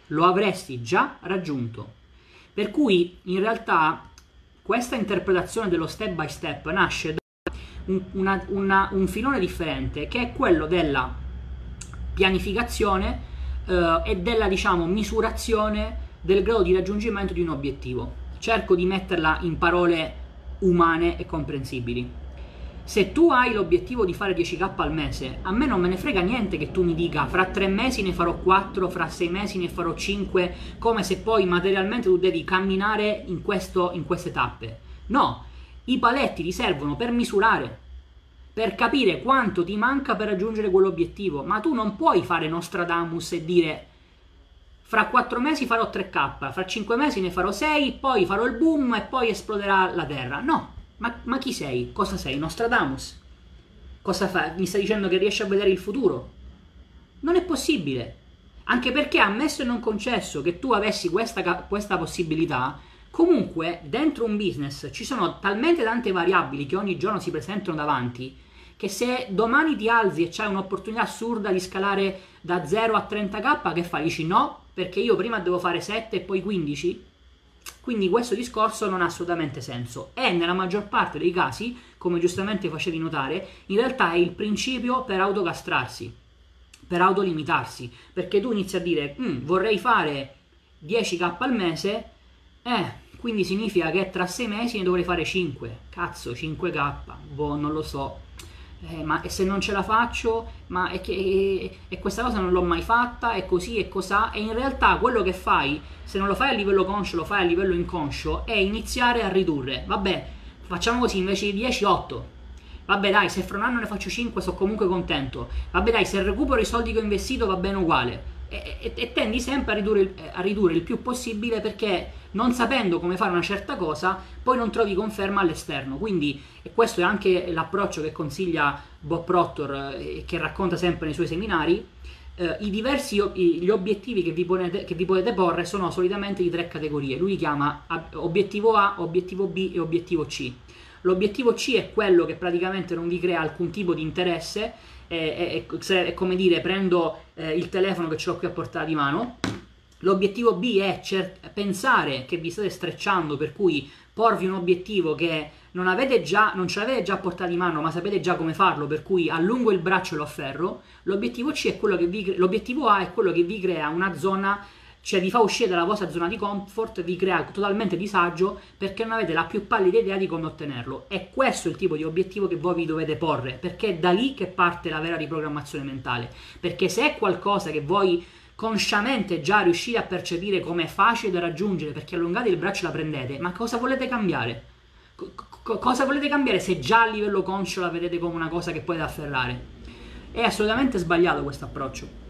S1: Lo avresti già raggiunto. Per cui in realtà questa interpretazione dello step by step nasce da un, una, una, un filone differente che è quello della pianificazione eh, e della diciamo misurazione del grado di raggiungimento di un obiettivo. Cerco di metterla in parole umane e comprensibili. Se tu hai l'obiettivo di fare 10k al mese, a me non me ne frega niente che tu mi dica fra 3 mesi ne farò 4, fra 6 mesi ne farò 5, come se poi materialmente tu devi camminare in, questo, in queste tappe. No, i paletti ti servono per misurare, per capire quanto ti manca per raggiungere quell'obiettivo, ma tu non puoi fare Nostradamus e dire fra 4 mesi farò 3k, fra 5 mesi ne farò 6, poi farò il boom e poi esploderà la Terra. No, ma, ma chi sei? Cosa sei? Nostradamus? Cosa fa? Mi stai dicendo che riesci a vedere il futuro? Non è possibile. Anche perché, ammesso e non concesso che tu avessi questa, questa possibilità, comunque dentro un business ci sono talmente tante variabili che ogni giorno si presentano davanti che se domani ti alzi e c'hai un'opportunità assurda di scalare da 0 a 30k, che fai? Dici no, perché io prima devo fare 7 e poi 15? Quindi questo discorso non ha assolutamente senso. E nella maggior parte dei casi, come giustamente facevi notare, in realtà è il principio per autocastrarsi, per autolimitarsi, perché tu inizi a dire mm, vorrei fare 10k al mese, eh, quindi significa che tra 6 mesi ne dovrei fare 5, cazzo 5k, boh non lo so, eh, ma se non ce la faccio, ma è che e, e questa cosa non l'ho mai fatta, è così e cos'ha, e in realtà quello che fai, se non lo fai a livello conscio, lo fai a livello inconscio, è iniziare a ridurre. Vabbè, facciamo così, invece di 10, 8. Vabbè dai, se fra un anno ne faccio 5 sono comunque contento. Vabbè dai, se recupero i soldi che ho investito va bene uguale. E, e, e tendi sempre a ridurre, a ridurre il più possibile perché non sapendo come fare una certa cosa, poi non trovi conferma all'esterno. Quindi questo è anche l'approccio che consiglia Bob Proctor e eh, che racconta sempre nei suoi seminari. Eh, I diversi gli obiettivi che vi, ponete, che vi, potete porre sono solitamente di tre categorie. Lui chiama obiettivo A, obiettivo B e obiettivo C. L'obiettivo C è quello che praticamente non vi crea alcun tipo di interesse, è, è, è come dire prendo eh, il telefono che ce l'ho qui a portata di mano, L'obiettivo B è cer- pensare che vi state strecciando, per cui porvi un obiettivo che non, avete già, non ce l'avete già portato in mano, ma sapete già come farlo, per cui allungo il braccio e lo afferro. L'obiettivo, C è quello che vi, l'obiettivo A è quello che vi crea una zona, cioè vi fa uscire dalla vostra zona di comfort, vi crea totalmente disagio perché non avete la più pallida idea di come ottenerlo. E questo è il tipo di obiettivo che voi vi dovete porre, perché è da lì che parte la vera riprogrammazione mentale. Perché se è qualcosa che voi consciamente già riuscite a percepire come è facile da raggiungere perché allungate il braccio e la prendete, ma cosa volete cambiare? Cosa volete cambiare se già a livello conscio la vedete come una cosa che potete afferrare? È assolutamente sbagliato questo approccio.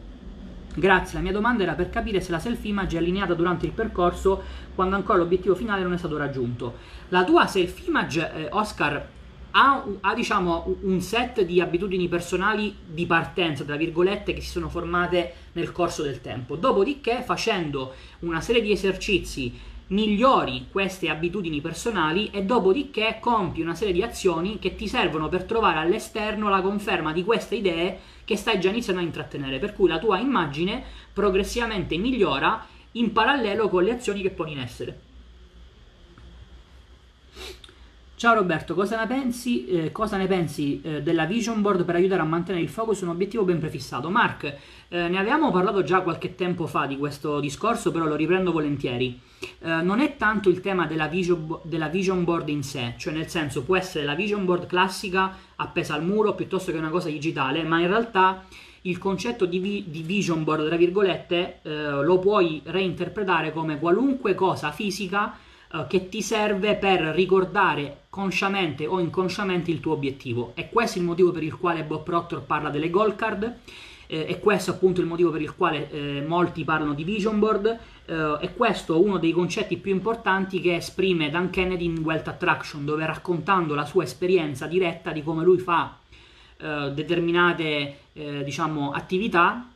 S1: Grazie, la mia domanda era per capire se la self-image è allineata durante il percorso quando ancora l'obiettivo finale non è stato raggiunto. La tua self-image, eh, Oscar, ha, ha diciamo, un set di abitudini personali di partenza, tra virgolette, che si sono formate nel corso del tempo. Dopodiché, facendo una serie di esercizi migliori queste abitudini personali e dopodiché compi una serie di azioni che ti servono per trovare all'esterno la conferma di queste idee che stai già iniziando a intrattenere, per cui la tua immagine progressivamente migliora in parallelo con le azioni che poni in essere. Ciao Roberto, cosa ne pensi, eh, cosa ne pensi eh, della vision board per aiutare a mantenere il focus su un obiettivo ben prefissato? Mark, eh, ne avevamo parlato già qualche tempo fa di questo discorso, però lo riprendo volentieri. Eh, non è tanto il tema della vision, della vision, board in sé, cioè nel senso può essere la vision board classica appesa al muro piuttosto che una cosa digitale, ma in realtà il concetto di, vi, di vision board, tra virgolette, eh, lo puoi reinterpretare come qualunque cosa fisica eh, che ti serve per ricordare consciamente o inconsciamente il tuo obiettivo. E questo è il motivo per il quale Bob Proctor parla delle goal card. Eh, e questo è appunto il motivo per il quale eh, molti parlano di vision board. Eh, e questo è uno dei concetti più importanti che esprime Dan Kennedy in Wealth Attraction dove raccontando la sua esperienza diretta di come lui fa eh, determinate eh, diciamo, attività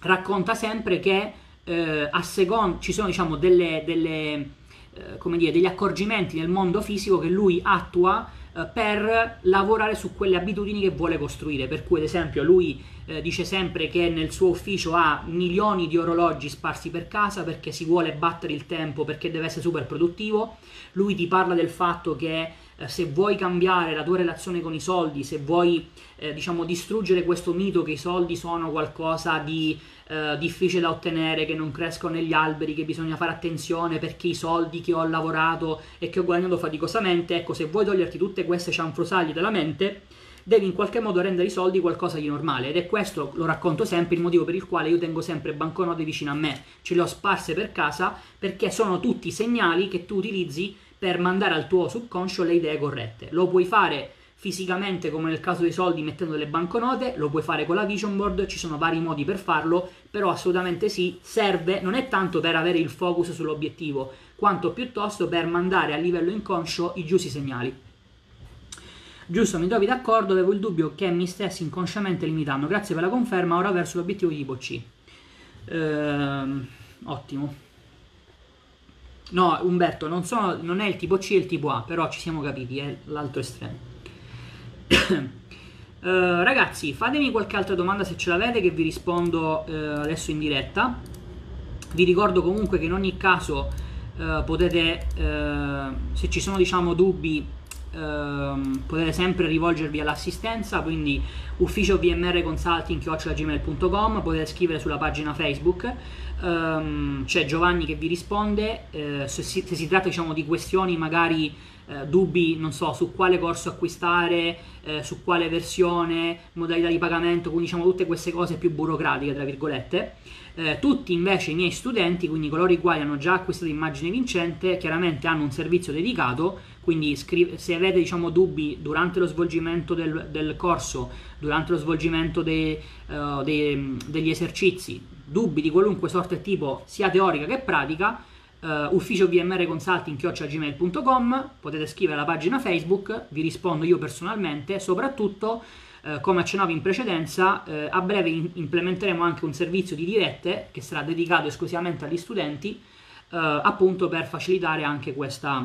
S1: racconta sempre che a seconda ci sono diciamo, delle, delle eh, dire, degli accorgimenti nel mondo fisico che lui attua eh, per lavorare su quelle abitudini che vuole costruire. Per cui, ad esempio, lui eh, dice sempre che nel suo ufficio ha milioni di orologi sparsi per casa perché si vuole battere il tempo, perché deve essere super produttivo. Lui ti parla del fatto che se vuoi cambiare la tua relazione con i soldi, se vuoi eh, diciamo distruggere questo mito che i soldi sono qualcosa di eh, difficile da ottenere, che non crescono negli alberi, che bisogna fare attenzione perché i soldi che ho lavorato e che ho guadagnato faticosamente, ecco, se vuoi toglierti tutte queste cianfrusaglie dalla mente, devi in qualche modo rendere i soldi qualcosa di normale. Ed è questo, lo racconto sempre, il motivo per il quale io tengo sempre banconote vicino a me, ce le ho sparse per casa perché sono tutti segnali che tu utilizzi per mandare al tuo subconscio le idee corrette. Lo puoi fare fisicamente come nel caso dei soldi mettendo delle banconote, lo puoi fare con la vision board, ci sono vari modi per farlo, però assolutamente sì, serve, non è tanto per avere il focus sull'obiettivo, quanto piuttosto per mandare a livello inconscio i giusti segnali. Giusto, mi trovi d'accordo, avevo il dubbio che mi stessi inconsciamente limitando, grazie per la conferma, ora verso l'obiettivo di tipo C. Ehm, ottimo. No, Umberto, non, sono, non è il tipo C e il tipo A, però ci siamo capiti, è l'altro estremo. Uh, ragazzi, fatemi qualche altra domanda se ce l'avete che vi rispondo uh, adesso in diretta. Vi ricordo comunque che in ogni caso uh, potete, se ci sono diciamo dubbi, ehm, potete sempre rivolgervi all'assistenza, quindi ufficio VMR Consulting gmail.com, potete scrivere sulla pagina Facebook. Um, c'è Giovanni che vi risponde se si, se si tratta diciamo di questioni magari eh, dubbi, non so, su quale corso acquistare, eh, su quale versione, modalità di pagamento, quindi diciamo tutte queste cose più burocratiche, tra virgolette. Eh, tutti invece i miei studenti, quindi coloro i quali hanno già acquistato immagine vincente, chiaramente hanno un servizio dedicato, quindi scrive, se avete diciamo, dubbi durante lo svolgimento del, del corso, durante lo svolgimento dei, uh, dei, degli esercizi, dubbi di qualunque sorta e tipo, sia teorica che pratica, uh, ufficio VMR Consulting potete scrivere alla pagina Facebook, vi rispondo io personalmente, soprattutto uh, come accennavo in precedenza, uh, a breve in- implementeremo anche un servizio di dirette che sarà dedicato esclusivamente agli studenti, appunto per facilitare anche questa,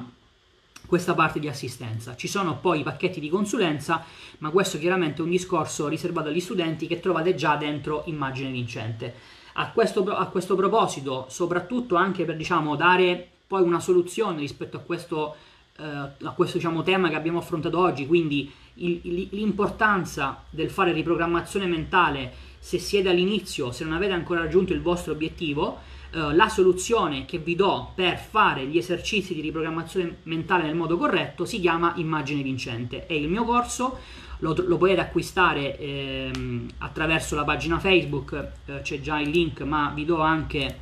S1: questa parte di assistenza. Ci sono poi i pacchetti di consulenza, ma questo chiaramente è un discorso riservato agli studenti che trovate già dentro Immagine Vincente. A questo, a questo proposito, soprattutto anche per diciamo, dare poi una soluzione rispetto a questo, eh, a questo diciamo, tema che abbiamo affrontato oggi, quindi il, l'importanza del fare riprogrammazione mentale se siete all'inizio, se non avete ancora raggiunto il vostro obiettivo, eh, la soluzione che vi do per fare gli esercizi di riprogrammazione mentale nel modo corretto si chiama Immagine Vincente. È il mio corso lo, lo potete acquistare ehm, attraverso la pagina Facebook, eh, c'è già il link, ma vi do anche,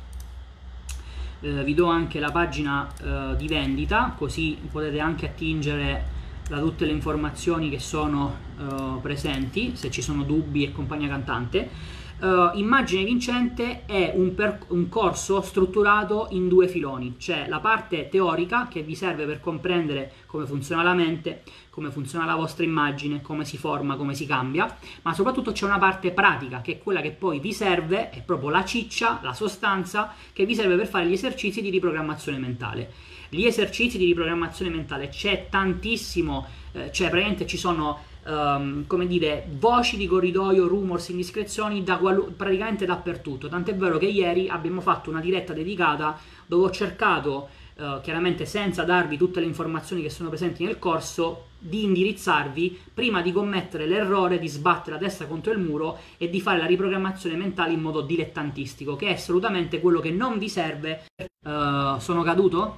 S1: eh, vi do anche la pagina eh, di vendita, così potete anche attingere da tutte le informazioni che sono eh, presenti, se ci sono dubbi e compagnia cantante. Uh, Immagine vincente è un, un, corso strutturato in due filoni, c'è la parte teorica che vi serve per comprendere come funziona la mente, come funziona la vostra immagine, come si forma, come si cambia, ma soprattutto c'è una parte pratica che è quella che poi vi serve, è proprio la ciccia, la sostanza che vi serve per fare gli esercizi di riprogrammazione mentale. Gli esercizi di riprogrammazione mentale c'è tantissimo, eh, cioè praticamente ci sono um, come dire, voci di corridoio, rumors, indiscrezioni da qualu- praticamente dappertutto. Tant'è vero che ieri abbiamo fatto una diretta dedicata dove ho cercato, uh, chiaramente senza darvi tutte le informazioni che sono presenti nel corso, di indirizzarvi prima di commettere l'errore di sbattere la testa contro il muro e di fare la riprogrammazione mentale in modo dilettantistico, che è assolutamente quello che non vi serve. Uh, sono caduto?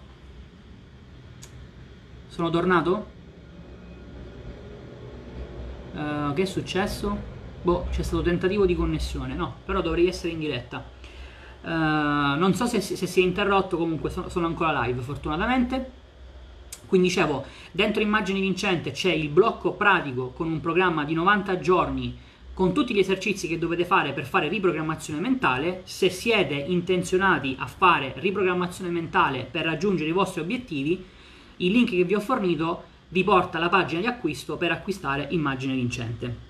S1: Sono tornato? Uh, che è successo? Boh, c'è stato tentativo di connessione, no, però dovrei essere in diretta. Uh, non so se, se, si è interrotto, comunque sono, sono ancora live, fortunatamente. Quindi dicevo, dentro Immagini Vincente c'è il blocco pratico con un programma di 90 giorni con tutti gli esercizi che dovete fare per fare riprogrammazione mentale. Se siete intenzionati a fare riprogrammazione mentale per raggiungere i vostri obiettivi, il link che vi ho fornito vi porta alla pagina di acquisto per acquistare immagine vincente.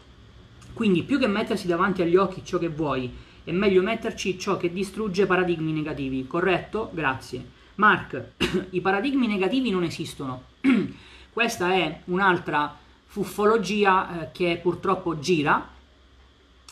S1: Quindi più che mettersi davanti agli occhi ciò che vuoi, è meglio metterci ciò che distrugge paradigmi negativi, corretto? Grazie. Mark, i paradigmi negativi non esistono. Questa è un'altra fuffologia eh, che purtroppo gira.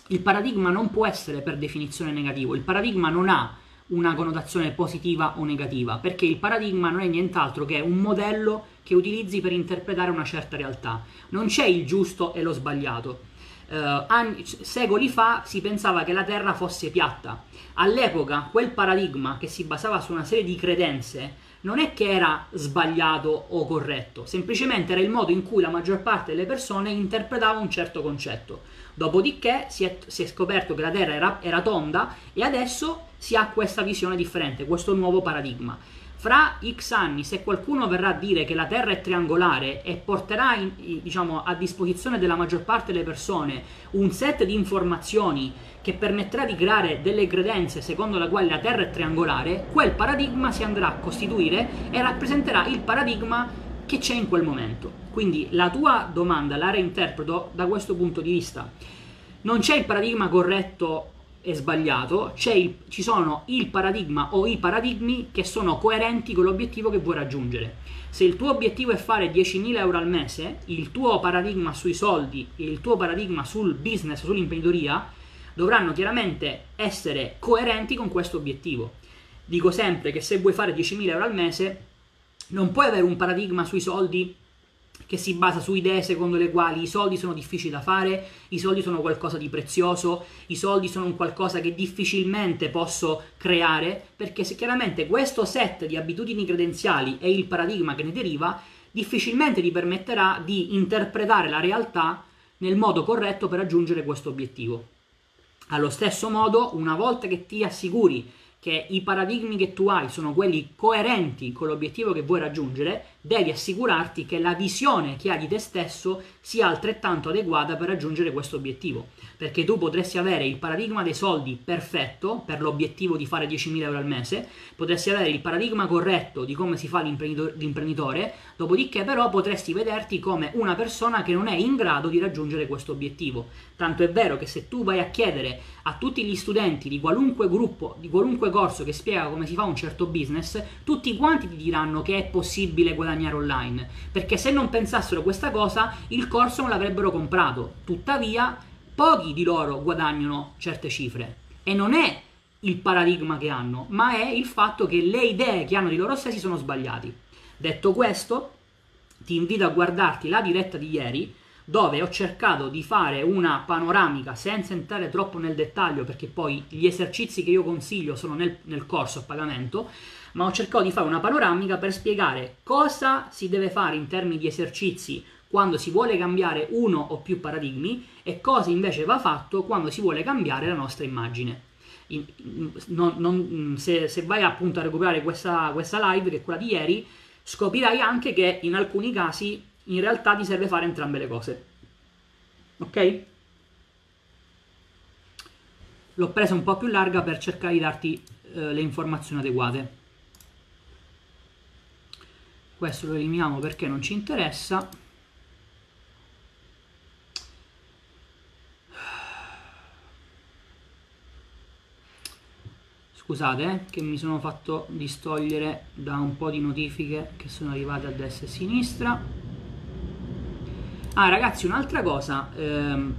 S1: Il paradigma non può essere per definizione negativo, il paradigma non ha una connotazione positiva o negativa, perché il paradigma non è nient'altro che un modello che utilizzi per interpretare una certa realtà. Non c'è il giusto e lo sbagliato. Uh, anni, secoli fa si pensava che la Terra fosse piatta. All'epoca quel paradigma che si basava su una serie di credenze non è che era sbagliato o corretto, semplicemente era il modo in cui la maggior parte delle persone interpretava un certo concetto. Dopodiché si è, si è scoperto che la Terra era, era tonda e adesso si ha questa visione differente, questo nuovo paradigma. Fra X anni, se qualcuno verrà a dire che la Terra è triangolare e porterà in, diciamo, a disposizione della maggior parte delle persone un set di informazioni che permetterà di creare delle credenze secondo la quale la Terra è triangolare, quel paradigma si andrà a costituire e rappresenterà il paradigma che c'è in quel momento. Quindi la tua domanda la reinterpreto da questo punto di vista. Non c'è il paradigma corretto è sbagliato, il, ci sono il paradigma o i paradigmi che sono coerenti con l'obiettivo che vuoi raggiungere. Se il tuo obiettivo è fare 10.000 euro al mese, il tuo paradigma sui soldi e il tuo paradigma sul business, sull'imprenditoria, dovranno chiaramente essere coerenti con questo obiettivo. Dico sempre che se vuoi fare 10.000 euro al mese, non puoi avere un paradigma sui soldi che si basa su idee secondo le quali i soldi sono difficili da fare, i soldi sono qualcosa di prezioso, i soldi sono un qualcosa che difficilmente posso creare, perché se chiaramente questo set di abitudini credenziali e il paradigma che ne deriva difficilmente ti permetterà di interpretare la realtà nel modo corretto per raggiungere questo obiettivo. Allo stesso modo, una volta che ti assicuri che i paradigmi che tu hai sono quelli coerenti con l'obiettivo che vuoi raggiungere, devi assicurarti che la visione che hai di te stesso sia altrettanto adeguata per raggiungere questo obiettivo. Perché tu potresti avere il paradigma dei soldi perfetto per l'obiettivo di fare 10.000 euro al mese, potresti avere il paradigma corretto di come si fa l'imprenditore, dopodiché però potresti vederti come una persona che non è in grado di raggiungere questo obiettivo. Tanto è vero che se tu vai a chiedere a tutti gli studenti di qualunque gruppo, di qualunque corso che spiega come si fa un certo business, tutti quanti ti diranno che è possibile guadagnare online, perché se non pensassero questa cosa, il corso non l'avrebbero comprato. Tuttavia, pochi di loro guadagnano certe cifre e non è il paradigma che hanno, ma è il fatto che le idee che hanno di loro stessi sono sbagliati. Detto questo, ti invito a guardarti la diretta di ieri dove ho cercato di fare una panoramica senza entrare troppo nel dettaglio perché poi gli esercizi che io consiglio sono nel, nel corso a pagamento, ma ho cercato di fare una panoramica per spiegare cosa si deve fare in termini di esercizi quando si vuole cambiare uno o più paradigmi e cosa invece va fatto quando si vuole cambiare la nostra immagine. In, non, non, se, se, vai appunto a recuperare questa, questa live, che è quella di ieri, scoprirai anche che in alcuni casi in realtà ti serve fare entrambe le cose. Ok? L'ho presa un po' più larga per cercare di darti eh, le informazioni adeguate. Questo lo eliminiamo perché non ci interessa. Scusate eh, che mi sono fatto distogliere da un po' di notifiche che sono arrivate a destra e a sinistra. Ah ragazzi, un'altra cosa, ehm,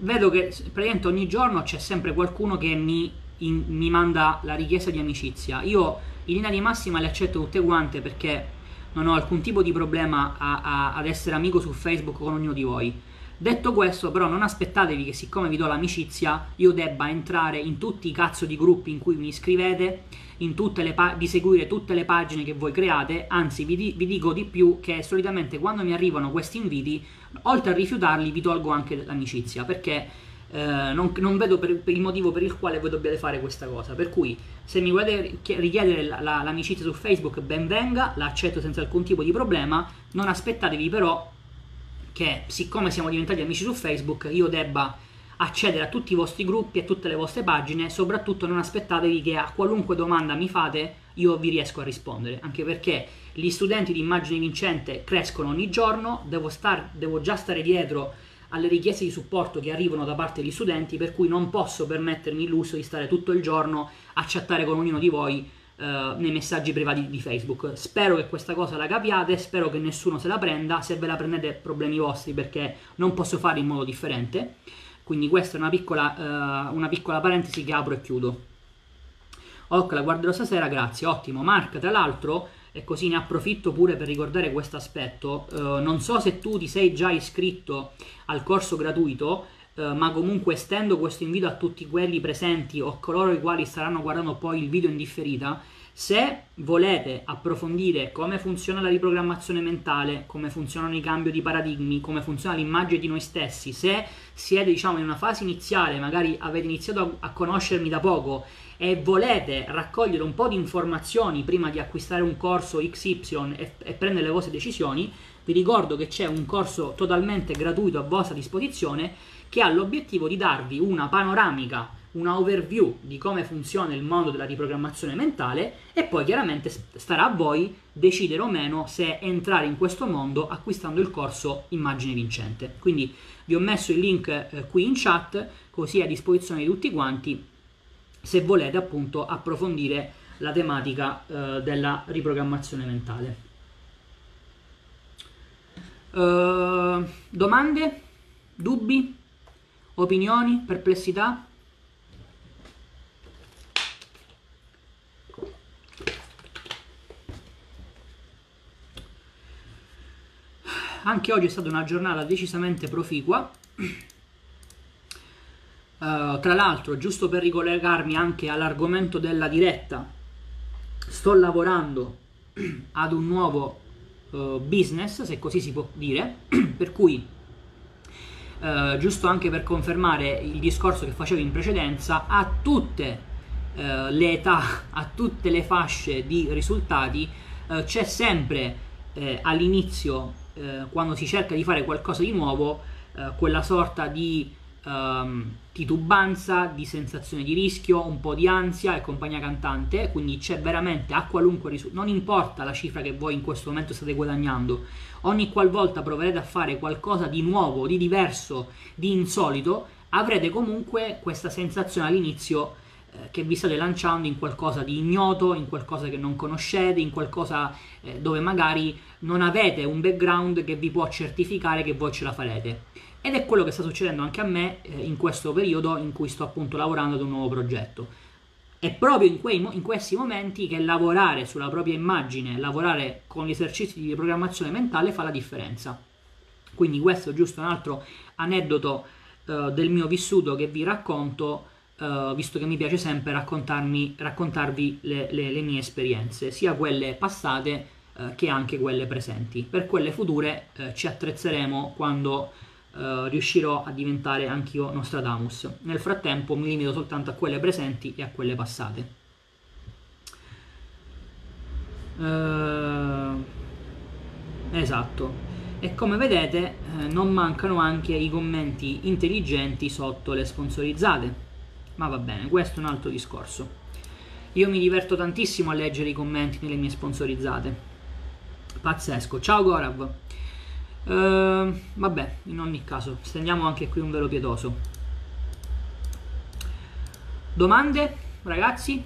S1: vedo che praticamente ogni giorno c'è sempre qualcuno che mi, in, mi, manda la richiesta di amicizia. Io in linea di massima le accetto tutte quante perché non ho alcun tipo di problema a, a, ad essere amico su Facebook con ognuno di voi. Detto questo, però, non aspettatevi che siccome vi do l'amicizia io debba entrare in tutti i cazzo di gruppi in cui mi iscrivete di seguire tutte le pagine che voi create, anzi vi, di, vi, dico di più che solitamente quando mi arrivano questi inviti, oltre a rifiutarli vi tolgo anche l'amicizia, perché eh, non, non, vedo per, per il motivo per il quale voi dobbiate fare questa cosa. Per cui se mi volete richiedere la, la, l'amicizia su Facebook, ben venga, la accetto senza alcun tipo di problema, non aspettatevi però che siccome siamo diventati amici su Facebook io debba accedere a tutti i vostri gruppi e tutte le vostre pagine, soprattutto non aspettatevi che a qualunque domanda mi fate io vi riesco a rispondere, anche perché gli studenti di immagine vincente crescono ogni giorno, devo, star, devo già stare dietro alle richieste di supporto che arrivano da parte degli studenti, per cui non posso permettermi il lusso di stare tutto il giorno a chattare con ognuno di voi Uh, nei messaggi privati di Facebook. Spero che questa cosa la capiate, spero che nessuno se la prenda, se ve la prendete problemi vostri perché non posso fare in modo differente. Quindi questa è una piccola, uh, una piccola parentesi che apro e chiudo. Ok, la guarderò stasera, grazie, ottimo. Mark, tra l'altro, e così ne approfitto pure per ricordare questo aspetto, uh, non so se tu ti sei già iscritto al corso gratuito, Uh, ma comunque estendo questo invito a tutti quelli presenti o coloro i quali staranno guardando poi il video in differita se volete approfondire come funziona la riprogrammazione mentale, come funzionano i cambi di paradigmi, come funziona l'immagine di noi stessi, se siete diciamo in una fase iniziale, magari avete iniziato a, a conoscermi da poco e volete raccogliere un po' di informazioni prima di acquistare un corso XY e, e prendere le vostre decisioni, vi ricordo che c'è un corso totalmente gratuito a vostra disposizione che ha l'obiettivo di darvi una panoramica una overview di come funziona il mondo della riprogrammazione mentale e poi chiaramente starà a voi decidere o meno se entrare in questo mondo acquistando il corso Immagine Vincente. Quindi vi ho messo il link eh, qui in chat così a disposizione di tutti quanti se volete appunto approfondire la tematica eh, della riprogrammazione mentale. Uh, domande? Dubbi? Opinioni? Perplessità? Anche oggi è stata una giornata decisamente proficua. Uh, tra l'altro, giusto per ricollegarmi anche all'argomento della diretta, sto lavorando ad un nuovo uh, business, se così si può dire, per cui, uh, giusto anche per confermare il discorso che facevo in precedenza, a tutte le età, a tutte le fasce di risultati, c'è sempre all'inizio eh, quando si cerca di fare qualcosa di nuovo, eh, quella sorta di um, titubanza, di sensazione di rischio, un po' di ansia e compagnia cantante, quindi c'è veramente a qualunque risultato, non importa la cifra che voi in questo momento state guadagnando, ogni qualvolta proverete a fare qualcosa di nuovo, di diverso, di insolito, avrete comunque questa sensazione all'inizio eh, che vi state lanciando in qualcosa di ignoto, in qualcosa che non conoscete, in qualcosa eh, dove magari non avete un background che vi può certificare che voi ce la farete. Ed è quello che sta succedendo anche a me eh, in questo periodo in cui sto appunto lavorando ad un nuovo progetto. È proprio in, quei, in questi momenti che lavorare sulla propria immagine, lavorare con gli esercizi di programmazione mentale fa la differenza. Quindi questo è giusto un altro aneddoto eh, del mio vissuto che vi racconto uh, visto che mi piace sempre raccontarvi le, le, le, mie esperienze, sia quelle passate uh, che anche quelle presenti. Per quelle future uh, ci attrezzeremo quando riuscirò a diventare anch'io Nostradamus. Nel frattempo mi limito soltanto a quelle presenti e a quelle passate. esatto. E come vedete eh, non mancano anche i commenti intelligenti sotto le sponsorizzate ma va bene, questo è un altro discorso. Io mi diverto tantissimo a leggere i commenti nelle mie sponsorizzate. Pazzesco. Ciao Gorav. Uh, vabbè, in ogni caso, stendiamo anche qui un velo pietoso. Domande, ragazzi?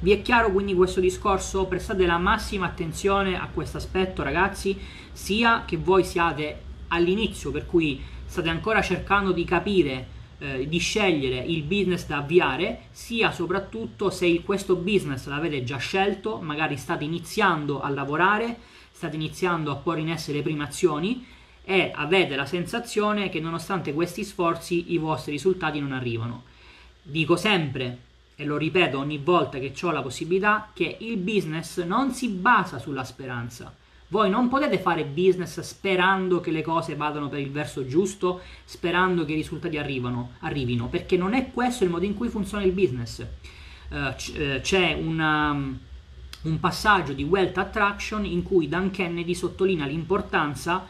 S1: Vi è chiaro quindi questo discorso? Prestate la massima attenzione a questo aspetto, ragazzi, sia che voi siate all'inizio, per cui state ancora cercando di capire eh, di scegliere il business da avviare, sia soprattutto se questo business l'avete già scelto, magari state iniziando a lavorare, state iniziando a porre in essere le prime azioni e avete la sensazione che nonostante questi sforzi i vostri risultati non arrivano. Dico sempre e lo ripeto ogni volta che ho la possibilità che il business non si basa sulla speranza, voi non potete fare business sperando che le cose vadano per il verso giusto, sperando che i risultati arrivano, arrivino, perché non è questo il modo in cui funziona il business. Uh, c'è una, un passaggio di Wealth Attraction in cui Dan Kennedy sottolinea l'importanza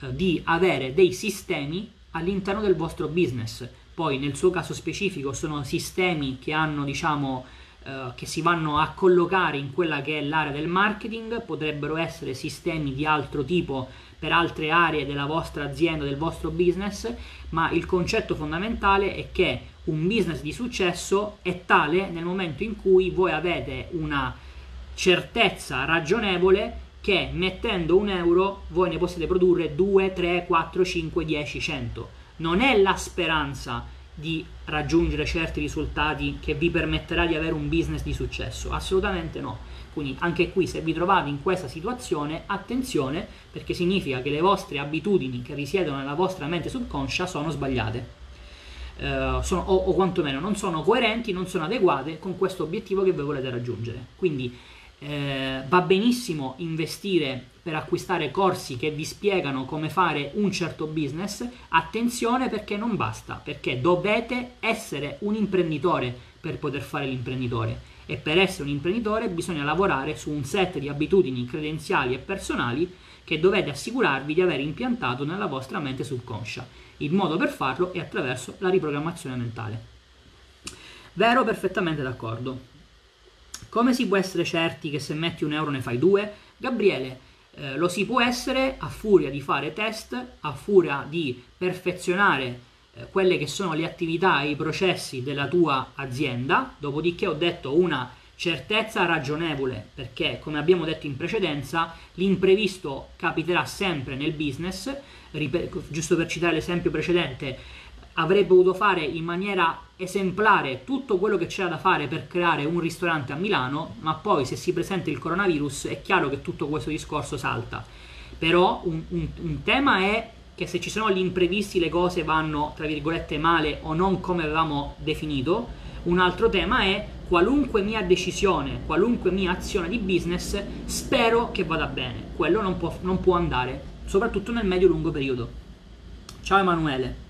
S1: uh, di avere dei sistemi all'interno del vostro business. Poi nel suo caso specifico sono sistemi che hanno, diciamo, eh, che si vanno a collocare in quella che è l'area del marketing, potrebbero essere sistemi di altro tipo per altre aree della vostra azienda, del vostro business, ma il concetto fondamentale è che un business di successo è tale nel momento in cui voi avete una certezza ragionevole che mettendo un euro voi ne possiate produrre 2, 3, 4, 5, 10, 100. Non è la speranza di raggiungere certi risultati che vi permetterà di avere un business di successo? Assolutamente no. Quindi anche qui se vi trovate in questa situazione, attenzione perché significa che le vostre abitudini che risiedono nella vostra mente subconscia sono sbagliate. Uh, sono, o, o quantomeno non sono coerenti, non sono adeguate con questo obiettivo che voi volete raggiungere. Quindi eh, va benissimo investire per acquistare corsi che vi spiegano come fare un certo business, attenzione perché non basta, perché dovete essere un imprenditore per poter fare l'imprenditore e per essere un imprenditore bisogna lavorare su un set di abitudini, credenziali e personali che dovete assicurarvi di aver impiantato nella vostra mente subconscia. Il modo per farlo è attraverso la riprogrammazione mentale. Vero, perfettamente d'accordo. Come si può essere certi che se metti un euro ne fai due? Gabriele, eh, lo si può essere a furia di fare test, a furia di perfezionare eh, quelle che sono le attività e i processi della tua azienda. Dopodiché ho detto una certezza ragionevole, perché come abbiamo detto in precedenza, l'imprevisto capiterà sempre nel business. Rip- giusto per citare l'esempio precedente, avrei potuto fare in maniera esemplare tutto quello che c'era da fare per creare un ristorante a Milano, ma poi se si presenta il coronavirus è chiaro che tutto questo discorso salta. Però un, un, un tema è che se ci sono gli imprevisti le cose vanno, tra virgolette, male o non come avevamo definito. Un altro tema è qualunque mia decisione, qualunque mia azione di business, spero che vada bene. Quello non può, non può andare, soprattutto nel medio-lungo periodo. Ciao Emanuele.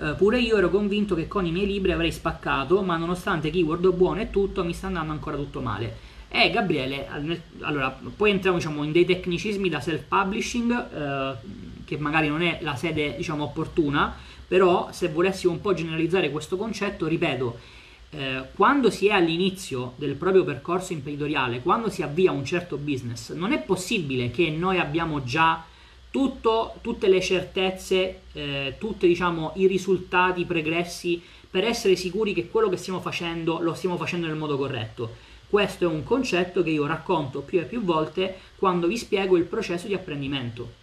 S1: Uh, pure io ero convinto che con i miei libri avrei spaccato, ma nonostante keyword buono e tutto, mi sta andando ancora tutto male. Eh, Gabriele, allora, poi entriamo diciamo, in dei tecnicismi da self-publishing, uh, che magari non è la sede diciamo, opportuna, però se volessimo un po' generalizzare questo concetto, ripeto, eh, quando si è all'inizio del proprio percorso imprenditoriale, quando si avvia un certo business, non è possibile che noi abbiamo già tutto, tutte le certezze, eh, tutti diciamo, i risultati pregressi per essere sicuri che quello che stiamo facendo lo stiamo facendo nel modo corretto. Questo è un concetto che io racconto più e più volte quando vi spiego il processo di apprendimento.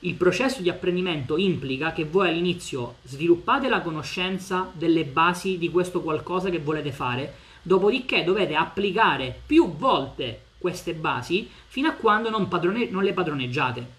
S1: Il processo di apprendimento implica che voi all'inizio sviluppate la conoscenza delle basi di questo qualcosa che volete fare, dopodiché dovete applicare più volte queste basi fino a quando non, padrone- non le padroneggiate.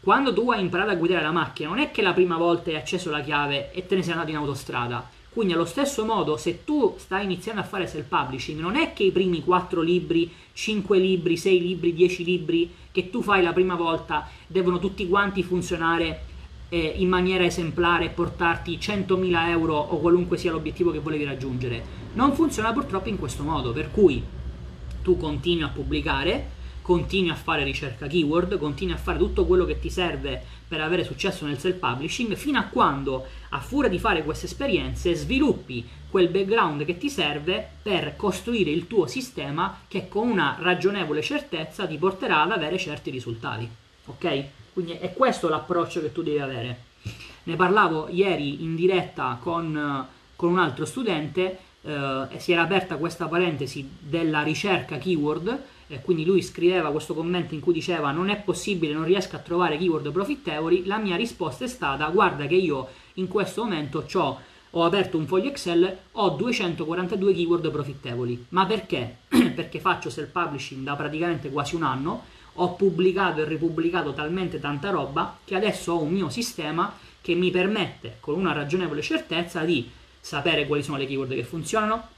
S1: Quando tu hai imparato a guidare la macchina, non è che la prima volta hai acceso la chiave e te ne sei andato in autostrada. Quindi allo stesso modo, se tu stai iniziando a fare self-publishing, non è che i primi 4 libri, 5 libri, 6 libri, 10 libri che tu fai la prima volta devono tutti quanti funzionare eh, in maniera esemplare e portarti 100.000 euro o qualunque sia l'obiettivo che volevi raggiungere. Non funziona purtroppo in questo modo, per cui tu continui a pubblicare, continui a fare ricerca keyword, continui a fare tutto quello che ti serve per avere successo nel self-publishing, fino a quando, a furia di fare queste esperienze, sviluppi quel background che ti serve per costruire il tuo sistema che con una ragionevole certezza ti porterà ad avere certi risultati. Ok? Quindi è questo l'approccio che tu devi avere. Ne parlavo ieri in diretta con, con un altro studente, eh, si era aperta questa parentesi della ricerca keyword eh, quindi lui scriveva questo commento in cui diceva non è possibile, non riesco a trovare keyword profittevoli, la mia risposta è stata guarda che io in questo momento ho aperto un foglio Excel, ho 242 keyword profittevoli. Ma perché? Perché faccio self-publishing da praticamente quasi un anno, ho pubblicato e ripubblicato talmente tanta roba che adesso ho un mio sistema che mi permette con una ragionevole certezza di sapere quali sono le keyword che funzionano,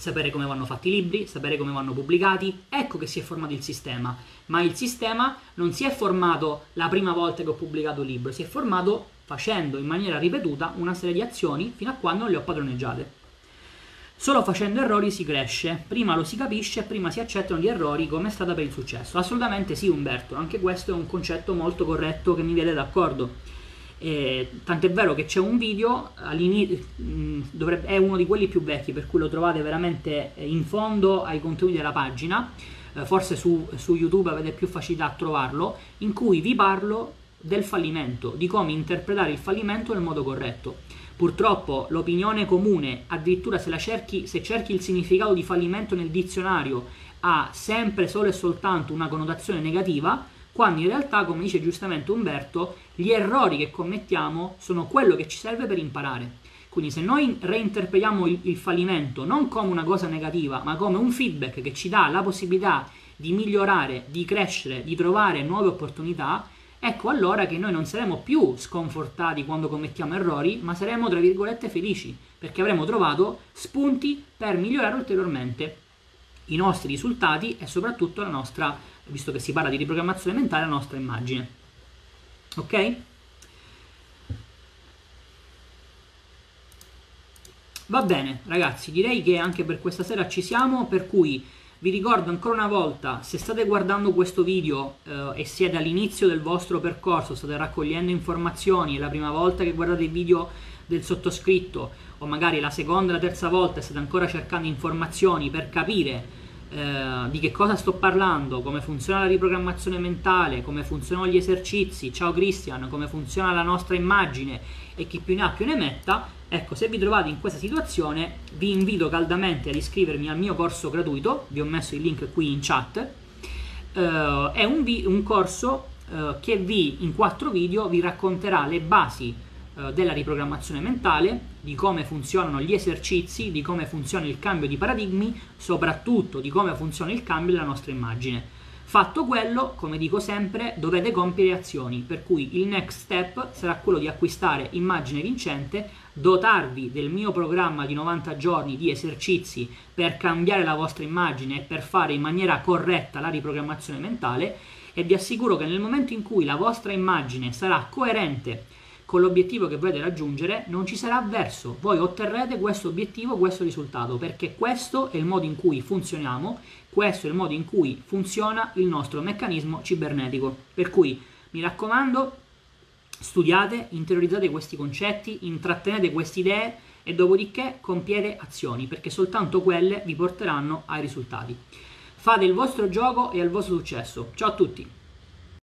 S1: sapere come vanno fatti i libri, sapere come vanno pubblicati, ecco che si è formato il sistema. Ma il sistema non si è formato la prima volta che ho pubblicato un libro, si è formato facendo in maniera ripetuta una serie di azioni fino a quando non le ho padroneggiate. Solo facendo errori si cresce, prima lo si capisce, prima si accettano gli errori come è stata per il successo. Assolutamente sì Umberto, anche questo è un concetto molto corretto che mi viene d'accordo eh, tant'è vero che c'è un video, mh, dovrebbe, è uno di quelli più vecchi, per cui lo trovate veramente eh, in fondo ai contenuti della pagina, eh, forse su, su, YouTube avete più facilità a trovarlo, in cui vi parlo del fallimento, di come interpretare il fallimento nel modo corretto. Purtroppo l'opinione comune, addirittura se, cerchi, se cerchi il significato di fallimento nel dizionario, ha sempre solo e soltanto una connotazione negativa, quando in realtà, come dice giustamente Umberto, gli errori che commettiamo sono quello che ci serve per imparare. Quindi se noi reinterpretiamo il, il fallimento non come una cosa negativa, ma come un feedback che ci dà la possibilità di migliorare, di crescere, di trovare nuove opportunità, ecco allora che noi non saremo più sconfortati quando commettiamo errori, ma saremo, tra virgolette, felici, perché avremo trovato spunti per migliorare ulteriormente i nostri risultati e soprattutto la nostra visto che si parla di riprogrammazione mentale, la nostra immagine. Ok? Va bene, ragazzi, direi che anche per questa sera ci siamo, per cui vi ricordo ancora una volta, se state guardando questo video eh, e siete all'inizio del vostro percorso, state raccogliendo informazioni, è la prima volta che guardate il video del sottoscritto o magari la seconda la terza volta state ancora cercando informazioni per capire eh, di che cosa sto parlando, come funziona la riprogrammazione mentale, come funzionano gli esercizi, ciao Christian, come funziona la nostra immagine? E chi più ne ha più ne metta, ecco, se vi trovate in questa situazione vi invito caldamente ad iscrivermi al mio corso gratuito, vi ho messo il link qui in chat, eh, è un, vi- un corso eh, che vi in quattro video vi racconterà le basi eh, della riprogrammazione mentale, di come funzionano gli esercizi, di come funziona il cambio di paradigmi, soprattutto di come funziona il cambio della nostra immagine. Fatto quello, come dico sempre, dovete compiere azioni, per cui il next step sarà quello di acquistare immagine vincente, dotarvi del mio programma di 90 giorni di esercizi per cambiare la vostra immagine e per fare in maniera corretta la riprogrammazione mentale e vi assicuro che nel momento in cui la vostra immagine sarà coerente con l'obiettivo che volete raggiungere, non ci sarà verso. Voi otterrete questo obiettivo, questo risultato, perché questo è il modo in cui funzioniamo, questo è il modo in cui funziona il nostro meccanismo cibernetico. Per cui mi raccomando, studiate, interiorizzate questi concetti, intrattenete queste idee e dopodiché compiete azioni, perché soltanto quelle vi porteranno ai risultati. Fate il vostro gioco e al vostro successo. Ciao a tutti!